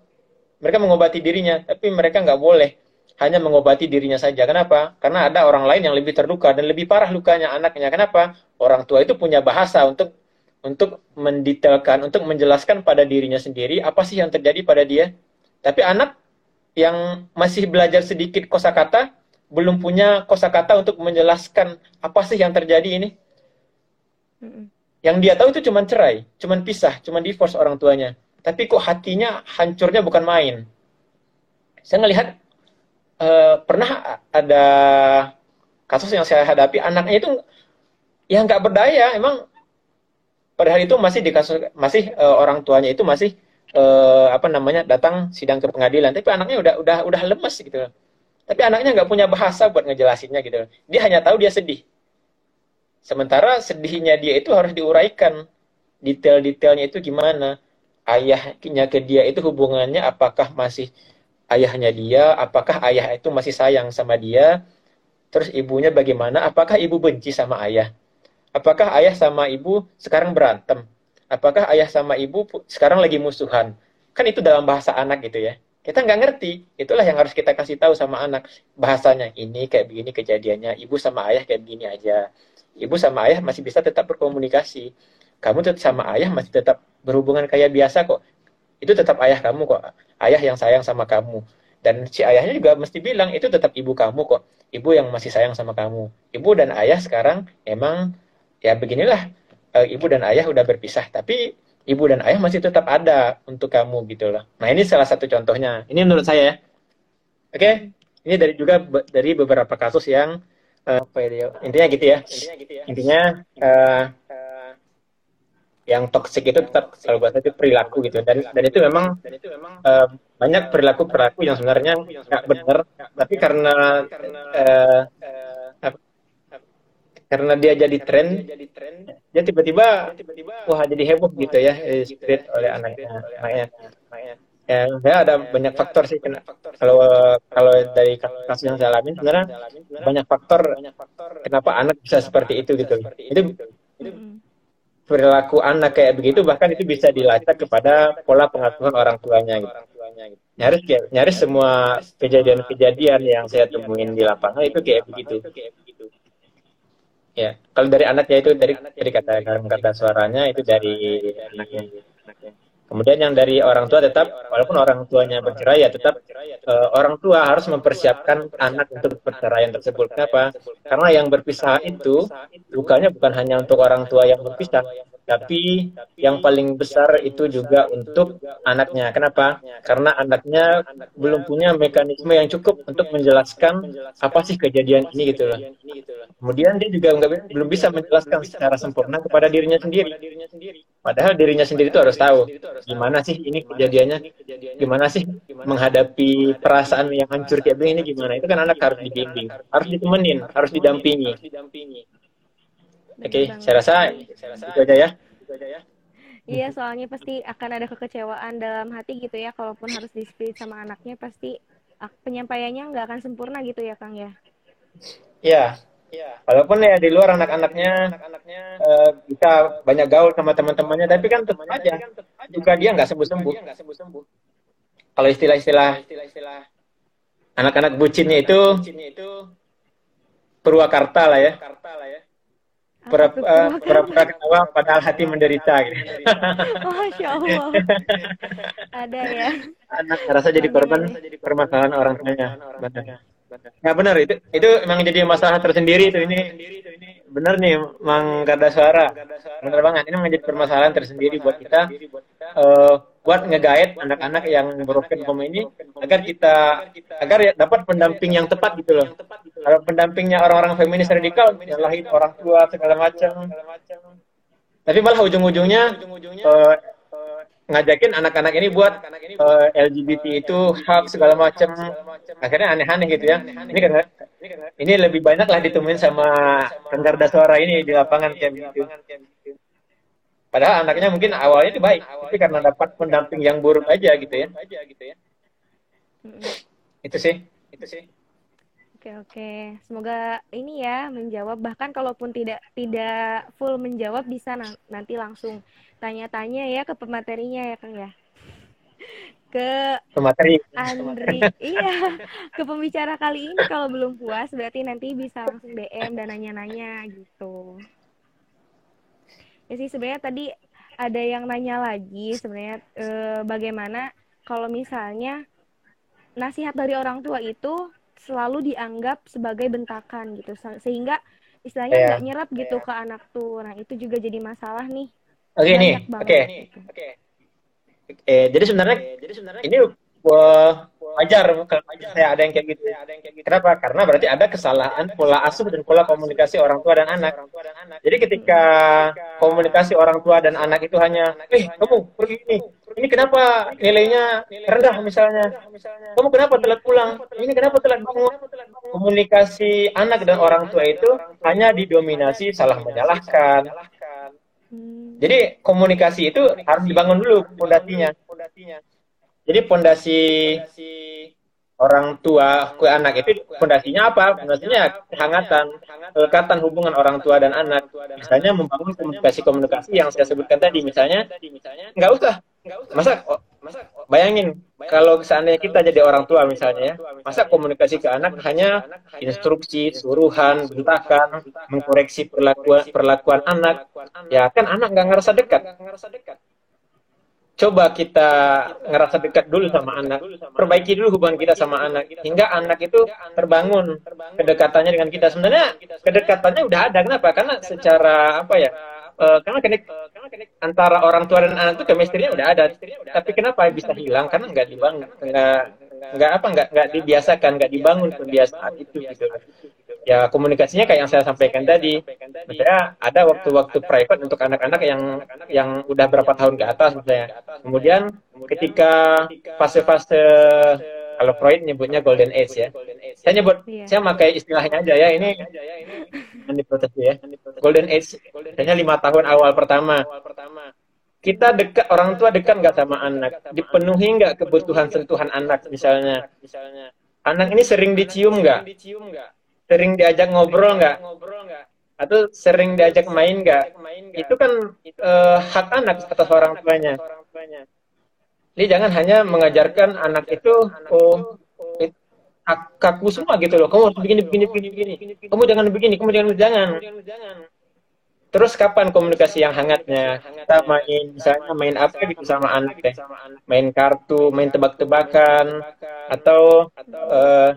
Mereka mengobati dirinya, tapi mereka nggak boleh hanya mengobati dirinya saja. Kenapa? Karena ada orang lain yang lebih terluka dan lebih parah lukanya anaknya. Kenapa? Orang tua itu punya bahasa untuk untuk mendetailkan, untuk menjelaskan pada dirinya sendiri apa sih yang terjadi pada dia. Tapi anak yang masih belajar sedikit kosakata belum punya kosakata untuk menjelaskan apa sih yang terjadi ini. Yang dia tahu itu cuma cerai, cuma pisah, cuma divorce orang tuanya. Tapi kok hatinya hancurnya bukan main. saya ngelihat uh, pernah ada kasus yang saya hadapi anaknya itu yang nggak berdaya emang padahal itu masih di kasus masih uh, orang tuanya itu masih uh, apa namanya datang sidang ke pengadilan tapi anaknya udah udah udah lemes gitu tapi anaknya nggak punya bahasa buat ngejelasinnya gitu. Dia hanya tahu dia sedih. Sementara sedihnya dia itu harus diuraikan. Detail-detailnya itu gimana? Ayahnya ke dia itu hubungannya apakah masih ayahnya dia? Apakah ayah itu masih sayang sama dia? Terus ibunya bagaimana? Apakah ibu benci sama ayah? Apakah ayah sama ibu sekarang berantem? Apakah ayah sama ibu sekarang lagi musuhan? Kan itu dalam bahasa anak gitu ya. Kita nggak ngerti. Itulah yang harus kita kasih tahu sama anak. Bahasanya ini kayak begini kejadiannya. Ibu sama ayah kayak begini aja. Ibu sama ayah masih bisa tetap berkomunikasi. Kamu tetap sama ayah masih tetap berhubungan kayak biasa kok. Itu tetap ayah kamu kok. Ayah yang sayang sama kamu. Dan si ayahnya juga mesti bilang itu tetap ibu kamu kok. Ibu yang masih sayang sama kamu. Ibu dan ayah sekarang emang ya beginilah uh, ibu dan ayah udah berpisah tapi ibu dan ayah masih tetap ada untuk kamu gitu loh. Nah ini salah satu contohnya. Ini menurut saya ya. Oke? Okay? ini dari juga dari beberapa kasus yang uh, intinya gitu ya. Intinya uh, yang toksik itu tetap kalau buat itu perilaku gitu. Dan dan itu memang uh, banyak perilaku perilaku yang sebenarnya nggak benar. tapi karena uh, karena dia jadi tren dia tiba-tiba wah jadi heboh gitu ya spirit oleh anaknya anaknya. ya saya ada banyak faktor sih kena kalau kalau dari kasus yang saya alami sebenarnya banyak faktor kenapa anak bisa seperti itu gitu. itu perilaku anak kayak begitu bahkan itu bisa dilacak kepada pola pengasuhan orang tuanya gitu. nyaris nyaris semua kejadian-kejadian yang saya temuin di lapangan itu kayak begitu Ya, kalau dari anaknya itu dari dari kata kata suaranya itu dari anaknya. Kemudian yang dari orang tua tetap walaupun orang tuanya bercerai ya tetap uh, orang tua harus mempersiapkan anak untuk perceraian tersebut. Kenapa? Karena yang berpisah itu bukannya bukan hanya untuk orang tua yang berpisah, tapi yang paling besar itu juga untuk anaknya. Kenapa? Karena anaknya belum punya mekanisme yang cukup untuk menjelaskan apa sih kejadian ini gitu loh. Kemudian dia juga nggak belum bisa menjelaskan secara sempurna kepada dirinya sendiri. Padahal dirinya sendiri itu harus tahu gimana sih ini kejadiannya, gimana sih menghadapi perasaan yang hancur kayak begini gimana. Itu kan anak harus dibimbing, harus ditemenin, harus didampingi. Oke, okay, saya rasa itu aja ya. Iya, soalnya pasti akan ada kekecewaan dalam hati gitu ya, kalaupun harus di sama anaknya pasti penyampaiannya nggak akan sempurna gitu ya, Kang ya. Iya. Iya. Walaupun ya di luar anak-anaknya anak-anaknya uh, bisa banyak gaul sama teman-temannya, tapi kan tetap aja juga dia nggak sembuh-sembuh. Kalau istilah-istilah anak-anak bucinnya itu Purwakarta lah ya pura-pura uh, ketawa padahal hati menderita gitu. Masya Allah. Ada ya. Anak rasa jadi korban permasalahan orang tuanya. Ya benar itu itu memang jadi masalah tersendiri itu ini benar nih Mang Garda Suara. Benar banget ini menjadi permasalahan tersendiri buat kita uh, buat ngegait anak-anak yang broken home ini agar kita agar ya dapat pendamping yang tepat gitu loh. Kalau pendampingnya orang-orang feminis radikal nyalahin orang tua segala macam. Tapi malah ujung-ujungnya uh, ngajakin anak-anak ini buat uh, eh, LGBT itu hak segala macam. Akhirnya aneh-aneh gitu ya. Ini kan ini lebih banyak lah ditemuin sama penggarda suara ini di lapangan kayak gitu. Padahal anaknya mungkin awalnya itu baik, tapi karena dapat pendamping yang buruk aja gitu ya. Itu sih, itu sih. Oke oke, semoga ini ya menjawab. Bahkan kalaupun tidak tidak full menjawab bisa nanti langsung tanya-tanya ya ke pematerinya ya Kang ya. Ke pemateri. Andri, iya, ke pembicara kali ini kalau belum puas berarti nanti bisa langsung DM dan nanya-nanya gitu. Ya sih sebenarnya tadi ada yang nanya lagi sebenarnya e, bagaimana kalau misalnya nasihat dari orang tua itu selalu dianggap sebagai bentakan gitu sehingga istilahnya iya. nggak yeah. nyerap gitu yeah. ke anak tuh nah itu juga jadi masalah nih oke okay, nih oke okay. gitu. oke okay. eh, jadi sebenarnya jadi sebenarnya ini wajar kalau saya ada yang kayak gitu. Kenapa? Karena berarti ada kesalahan pola asuh dan pola komunikasi orang tua dan anak. Jadi ketika komunikasi orang tua dan anak itu hanya, eh kamu pergi ini, ini kenapa nilainya rendah misalnya, kamu kenapa telat pulang, ini kenapa telat bangun. Komunikasi anak dan orang tua itu hanya didominasi salah menyalahkan. Jadi komunikasi itu harus dibangun dulu fondasinya. Jadi pondasi orang tua ke anak itu fondasinya apa? Fondasinya kehangatan, kelekatan hubungan orang tua dan anak. Misalnya membangun komunikasi-komunikasi yang saya sebutkan tadi. Misalnya, nggak usah. Masa, masa bayangin kalau seandainya kita jadi orang tua misalnya ya, masa komunikasi ke anak hanya instruksi, suruhan, bentakan, mengkoreksi perlakuan perlakuan anak, ya kan anak nggak ngerasa dekat coba kita ngerasa dekat dulu sama anak, perbaiki dulu hubungan kita sama anak, hingga anak itu terbangun kedekatannya dengan kita. Sebenarnya kedekatannya udah ada, kenapa? Karena secara apa ya? Uh, karena kenek, antara orang tua dan anak itu chemistry-nya udah ada. Tapi kenapa bisa hilang? Karena nggak dibangun, nggak nggak apa nggak nggak dibiasakan, nggak dibangun kebiasaan itu gitu ya komunikasinya kayak yang saya sampaikan tadi. Misalnya ada waktu-waktu private untuk anak-anak yang yang udah berapa tahun ke atas misalnya. Kemudian ketika fase-fase kalau Freud nyebutnya golden age ya. Saya nyebut, iya. saya pakai istilahnya aja ya ini yang diprotes ya. Golden age, misalnya lima tahun awal pertama. Kita dekat orang tua dekat nggak sama anak, dipenuhi nggak kebutuhan sentuhan anak misalnya. Anak ini sering dicium nggak? Sering diajak ngobrol nggak? Atau sering diajak main nggak? Itu kan uh, hak anak atas orang tuanya. Jadi jangan hanya mengajarkan anak itu oh kaku semua gitu loh. Kamu harus begini begini begini begini. Kamu jangan begini kamu jangan jangan. Terus kapan komunikasi yang hangatnya? Kita main misalnya main apa gitu sama anak deh main kartu main tebak-tebakan atau uh,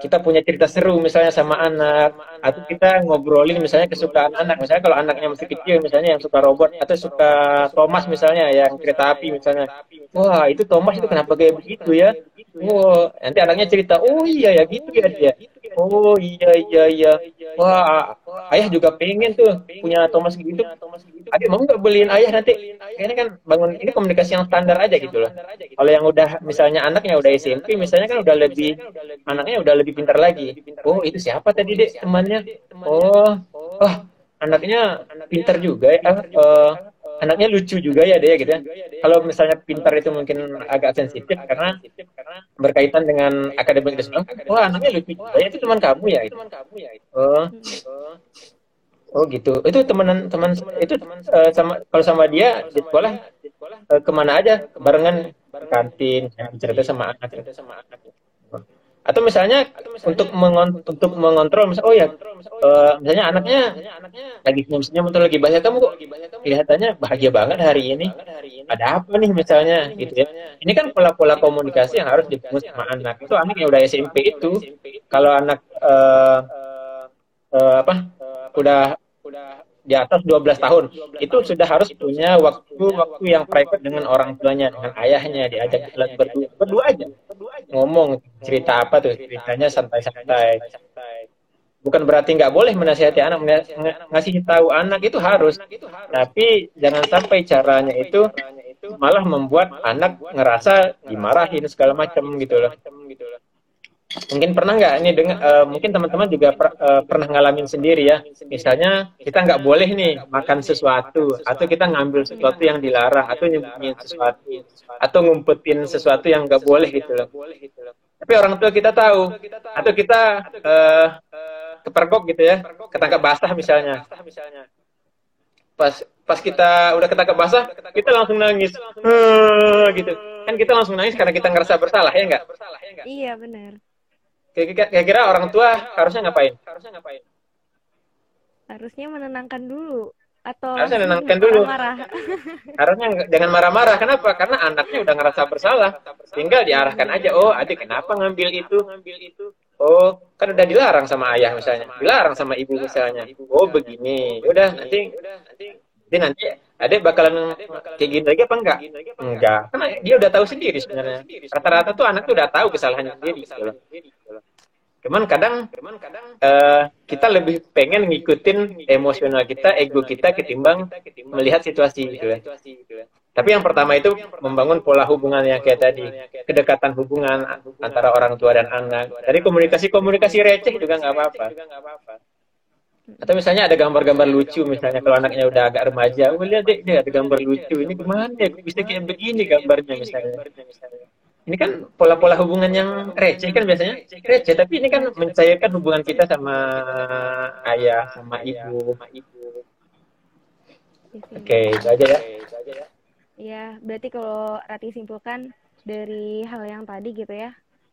kita punya cerita seru misalnya sama anak. Atau kita ngobrolin misalnya kesukaan anak. Misalnya kalau anaknya masih kecil misalnya yang suka robot atau suka Thomas misalnya yang kereta api misalnya. Wah itu Thomas itu kenapa kayak begitu ya wah nanti anaknya cerita oh iya ya gitu ya dia. Oh iya iya iya. Wah ayah juga pengen tuh punya Thomas gitu adik mau nggak beliin ayah nanti? Ini kan bangun ini komunikasi yang standar aja gitu loh. Kalau yang udah misalnya anaknya udah SMP misalnya kan udah lebih anaknya udah lebih pintar lagi. Oh itu siapa tadi dek? Temannya? Oh wah anaknya pintar juga ya uh, anaknya lucu juga ya deh gitu ya. Kalau misalnya pintar itu mungkin agak sensitif karena berkaitan dengan akademik dan Wah anaknya lucu juga ya itu teman kamu ya. Itu. Oh. Oh gitu. Itu teman teman itu uh, sama kalau sama dia di sekolah uh, ke mana aja barengan kantin cerita sama anak cerita sama anak. Atau misalnya, atau misalnya untuk mengon untuk mengontrol misalnya oh ya uh, misalnya anaknya lagi senyum-senyum atau lagi bahagia kamu kok kelihatannya bahagia banget hari ini. Ada apa nih misalnya gitu ya. Ini kan pola-pola komunikasi yang harus dibangun sama anak. Itu anak yang udah SMP itu kalau anak uh, uh, apa udah di atas 12 tahun. Itu sudah harus punya waktu waktu yang private dengan orang tuanya dengan ayahnya diajak jalan berdua. Berdua aja. Ngomong cerita apa tuh? Ceritanya santai-santai. Bukan berarti nggak boleh menasihati anak ng ngasih tahu anak itu harus. Tapi jangan sampai caranya itu malah membuat anak ngerasa dimarahin segala macam gitu loh mungkin pernah nggak? Ini dengan uh, mungkin teman-teman juga per, uh, pernah ngalamin sendiri ya. Misalnya kita nggak boleh nih makan sesuatu atau kita ngambil sesuatu yang dilarang atau nyembunyiin sesuatu atau ngumpetin sesuatu yang nggak boleh gitu loh. Tapi orang tua kita tahu atau kita uh, kepergok gitu ya ketangkap basah misalnya. Pas pas kita udah ketangkap basah kita langsung nangis. Gitu. Kan kita langsung nangis karena kita ngerasa bersalah ya nggak? Iya benar Kira-kira orang tua harusnya ngapain? Harusnya ngapain? Harusnya menenangkan dulu atau harusnya menenangkan dulu. Marah. harusnya jangan marah-marah. Kenapa? Karena anaknya udah ngerasa bersalah. Tinggal diarahkan aja. Oh, adik kenapa ngambil itu? Ngambil itu. Oh, kan udah dilarang sama ayah misalnya. Dilarang sama ibu misalnya. Oh, begini. Udah nanti nanti nanti adek bakalan kayak gini lagi apa enggak enggak karena dia udah tahu sendiri sebenarnya rata-rata tuh anak tuh udah tahu kesalahannya sendiri gitu Cuman kadang, cuman kadang uh, kita lebih pengen ngikutin emosional kita, ego kita ketimbang melihat situasi gitu ya. Tapi yang pertama itu membangun pola hubungan yang kayak tadi, kedekatan hubungan antara orang tua dan anak. Dari komunikasi-komunikasi receh juga nggak apa-apa. Atau misalnya ada gambar-gambar lucu, misalnya kalau anaknya udah agak remaja, oh lihat deh, dia ada gambar lucu, ini gimana ya, bisa kayak begini gambarnya misalnya. Ini kan pola-pola hubungan yang receh kan biasanya? Receh tapi ini kan mencairkan hubungan kita sama ayah sama ibu. Oke okay, itu aja ya. Ya berarti kalau Rati simpulkan dari hal yang tadi gitu ya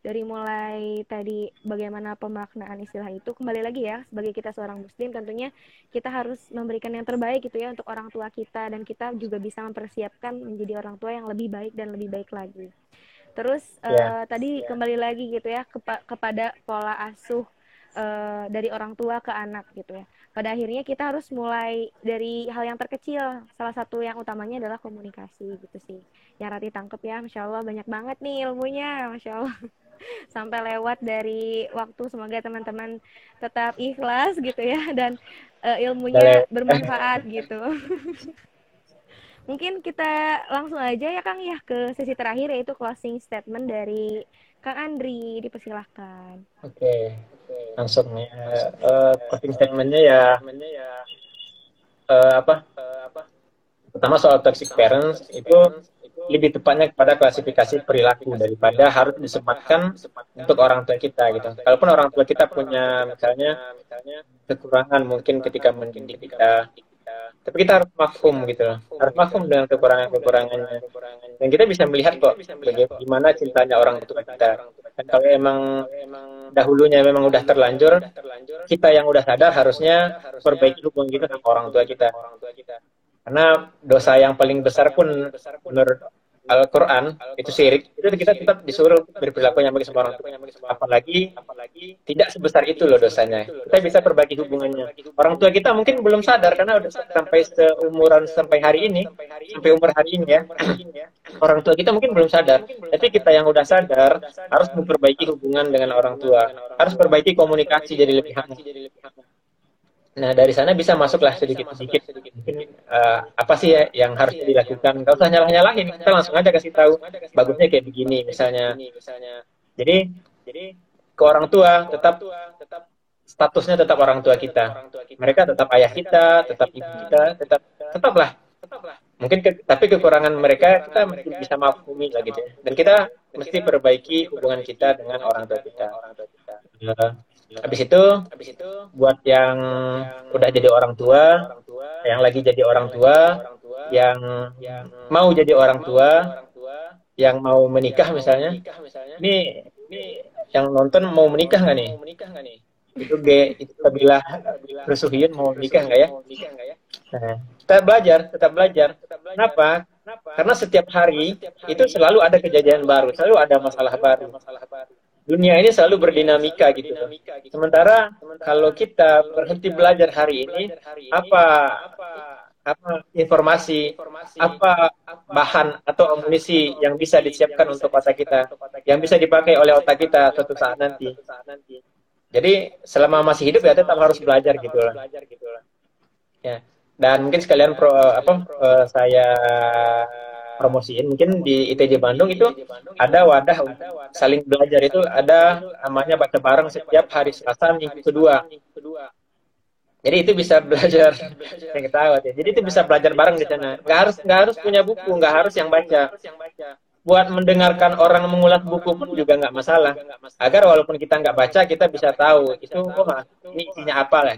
dari mulai tadi bagaimana pemaknaan istilah itu kembali lagi ya sebagai kita seorang muslim tentunya kita harus memberikan yang terbaik gitu ya untuk orang tua kita dan kita juga bisa mempersiapkan menjadi orang tua yang lebih baik dan lebih baik lagi. Terus yeah. uh, tadi yeah. kembali lagi gitu ya kepa kepada pola asuh uh, dari orang tua ke anak gitu ya. Pada akhirnya kita harus mulai dari hal yang terkecil. Salah satu yang utamanya adalah komunikasi gitu sih. Yang Rati tangkep ya, masya Allah banyak banget nih ilmunya, masya Allah. Sampai lewat dari waktu semoga teman-teman tetap ikhlas gitu ya dan uh, ilmunya bermanfaat gitu. Mungkin kita langsung aja ya Kang ya ke sesi terakhir yaitu closing statement dari Kang Andri. Dipersilahkan. Oke, okay. langsung ya. Uh, closing statementnya ya, uh, apa? Pertama soal toxic parents itu lebih tepatnya kepada klasifikasi perilaku daripada harus disematkan untuk orang tua kita gitu. Kalaupun orang tua kita punya misalnya kekurangan mungkin ketika mendidik kita. Tapi kita harus makum gitu loh. Harus makum dengan kekurangan kekurangannya dan kita bisa melihat kok bagaimana cintanya orang tua kita. Dan kalau emang dahulunya memang udah terlanjur kita yang udah sadar harusnya perbaiki hubungan kita sama orang tua kita karena dosa yang paling besar pun menurut Al-Quran itu syirik. Itu kita tetap disuruh berperilaku yang sama orang. Tua apalagi apalagi tidak sebesar itu loh dosanya. Kita bisa perbaiki hubungannya. Orang tua kita mungkin belum sadar karena udah sampai seumuran sampai hari ini sampai umur hari ini ya. Orang tua kita mungkin belum sadar. Tapi kita yang udah sadar harus memperbaiki hubungan dengan orang tua. Harus perbaiki komunikasi jadi lebih hangat Nah dari sana bisa masuklah sedikit-sedikit uh, apa sih ya yang harus dilakukan. Gak usah nyalah-nyalahin, kita langsung aja kasih tahu bagusnya kayak begini misalnya. Jadi jadi ke orang tua tetap tetap statusnya tetap orang tua kita. Mereka tetap ayah kita, tetap ibu kita, tetap tetaplah. Mungkin ke, tapi kekurangan mereka kita mesti bisa maafumi lah gitu. Dan kita mesti perbaiki hubungan kita dengan orang tua kita. Habis itu, habis itu buat yang, yang udah jadi orang tua, orang tua yang lagi jadi orang tua, orang yang, yang mau jadi orang tua, orang tua yang mau menikah misalnya. Ini, ini yang nonton mau menikah nggak nih? Itu G, itu bila Rusuhin mau menikah nggak ya? Nah, kita belajar, tetap belajar. Kenapa? Karena setiap hari itu selalu ada kejadian baru, selalu ada masalah baru dunia ini selalu berdinamika gitu. Sementara kalau kita berhenti belajar hari ini, apa apa informasi, apa bahan atau amunisi yang bisa disiapkan untuk otak kita, yang bisa dipakai oleh otak kita suatu saat nanti. Jadi selama masih hidup ya tetap harus belajar gitu lah. Ya. Dan mungkin sekalian pro, apa uh, saya promosiin mungkin di ITJ Bandung itu ada wadah saling belajar itu ada namanya baca bareng setiap hari Selasa minggu kedua. Jadi itu bisa belajar yang kita ya. Jadi itu bisa belajar bareng di sana. Nggak harus nggak harus punya buku, nggak harus yang baca. Buat mendengarkan orang mengulas buku pun juga nggak masalah. Agar walaupun kita nggak baca, kita bisa tahu itu oh ini isinya apa lah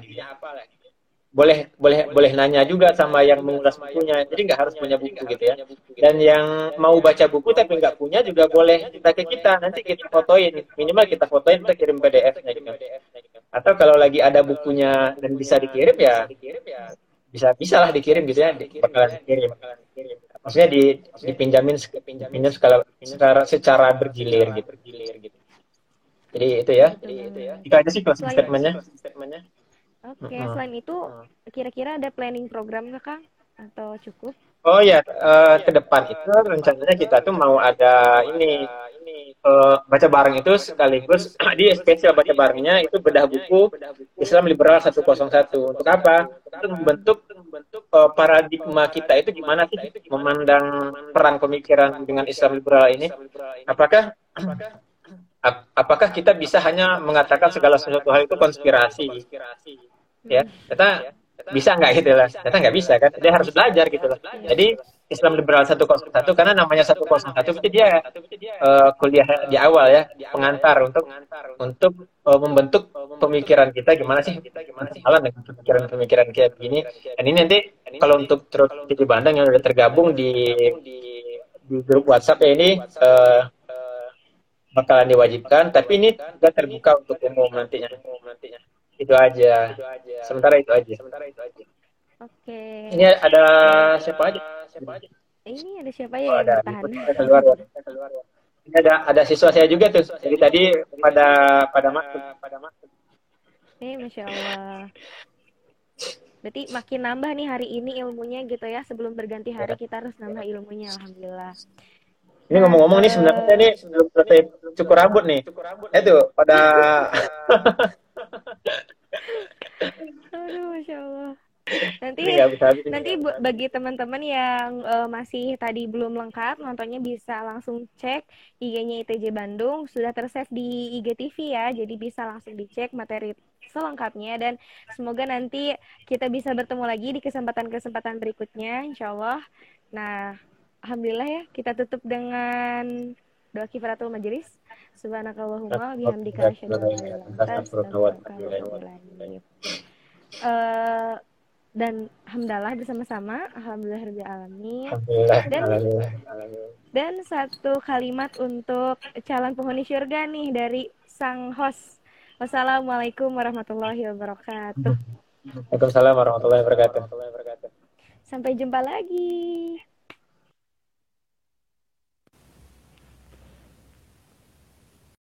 boleh boleh boleh nanya juga sama yang mengulas bukunya. Jadi nggak harus punya buku gitu ya. Dan yang mau baca buku tapi nggak punya juga boleh kita ke kita. Nanti kita fotoin. Minimal kita fotoin kita kirim PDF-nya gitu. Atau kalau lagi ada bukunya dan bisa dikirim ya bisa bisa lah dikirim gitu ya. Bakalan dikirim. Maksudnya di dipinjamin dipinjam skala secara secara bergilir gitu. Jadi itu ya. Itu aja sih closing statementnya Oke, okay. uh -huh. selain itu kira-kira ada planning program nggak Kang atau cukup? Oh ya, uh, ke depan itu rencananya kita tuh mau ada ini uh, baca bareng itu sekaligus di spesial baca barengnya itu bedah buku Islam Liberal 101. Untuk apa? Untuk membentuk uh, paradigma kita itu gimana sih memandang perang pemikiran dengan Islam liberal ini? Apakah apakah kita bisa hanya mengatakan segala sesuatu hal itu konspirasi? Ya, kita bisa nggak gitu lah. Ternyata nggak bisa kan? Dia harus belajar gitu loh jadi Islam liberal satu satu karena namanya satu satu itu dia uh, kuliah di awal ya pengantar untuk untuk uh, membentuk pemikiran kita gimana sih? Sih dengan pemikiran-pemikiran kayak begini dan ini nanti kalau untuk terus di Bandung yang udah tergabung di di grup WhatsApp ini uh, bakalan diwajibkan tapi ini juga terbuka untuk umum nantinya itu aja. Sementara itu aja. Sementara itu aja. Oke. Ini ada siapa aja? Siapa aja? Ini ada siapa ya oh, yang ada. bertahan? Keluar, keluar. Ini ada ada siswa saya juga tuh. Jadi tadi pada pada masuk pada masuk. Eh, masya Allah. Berarti makin nambah nih hari ini ilmunya gitu ya. Sebelum berganti hari kita harus nambah ilmunya. Alhamdulillah. Ini ngomong-ngomong nih sebenarnya nih sebelum selesai cukur rambut nih. Itu pada Aduh, masya Allah. Nanti nanti bagi teman-teman yang uh, masih tadi belum lengkap nontonnya bisa langsung cek IG-nya ITJ Bandung sudah tersave di IGTV ya jadi bisa langsung dicek materi selengkapnya dan semoga nanti kita bisa bertemu lagi di kesempatan-kesempatan berikutnya insya Allah. Nah, alhamdulillah ya kita tutup dengan doa kifaratul majelis. Subhanakallahumma bihamdika asyhadu an uh, dan alhamdulillah bersama-sama. Alhamdulillah alamin. Dan dan satu kalimat untuk calon penghuni surga nih dari sang host. Wassalamualaikum warahmatullahi wabarakatuh. Waalaikumsalam warahmatullahi wabarakatuh. Sampai jumpa lagi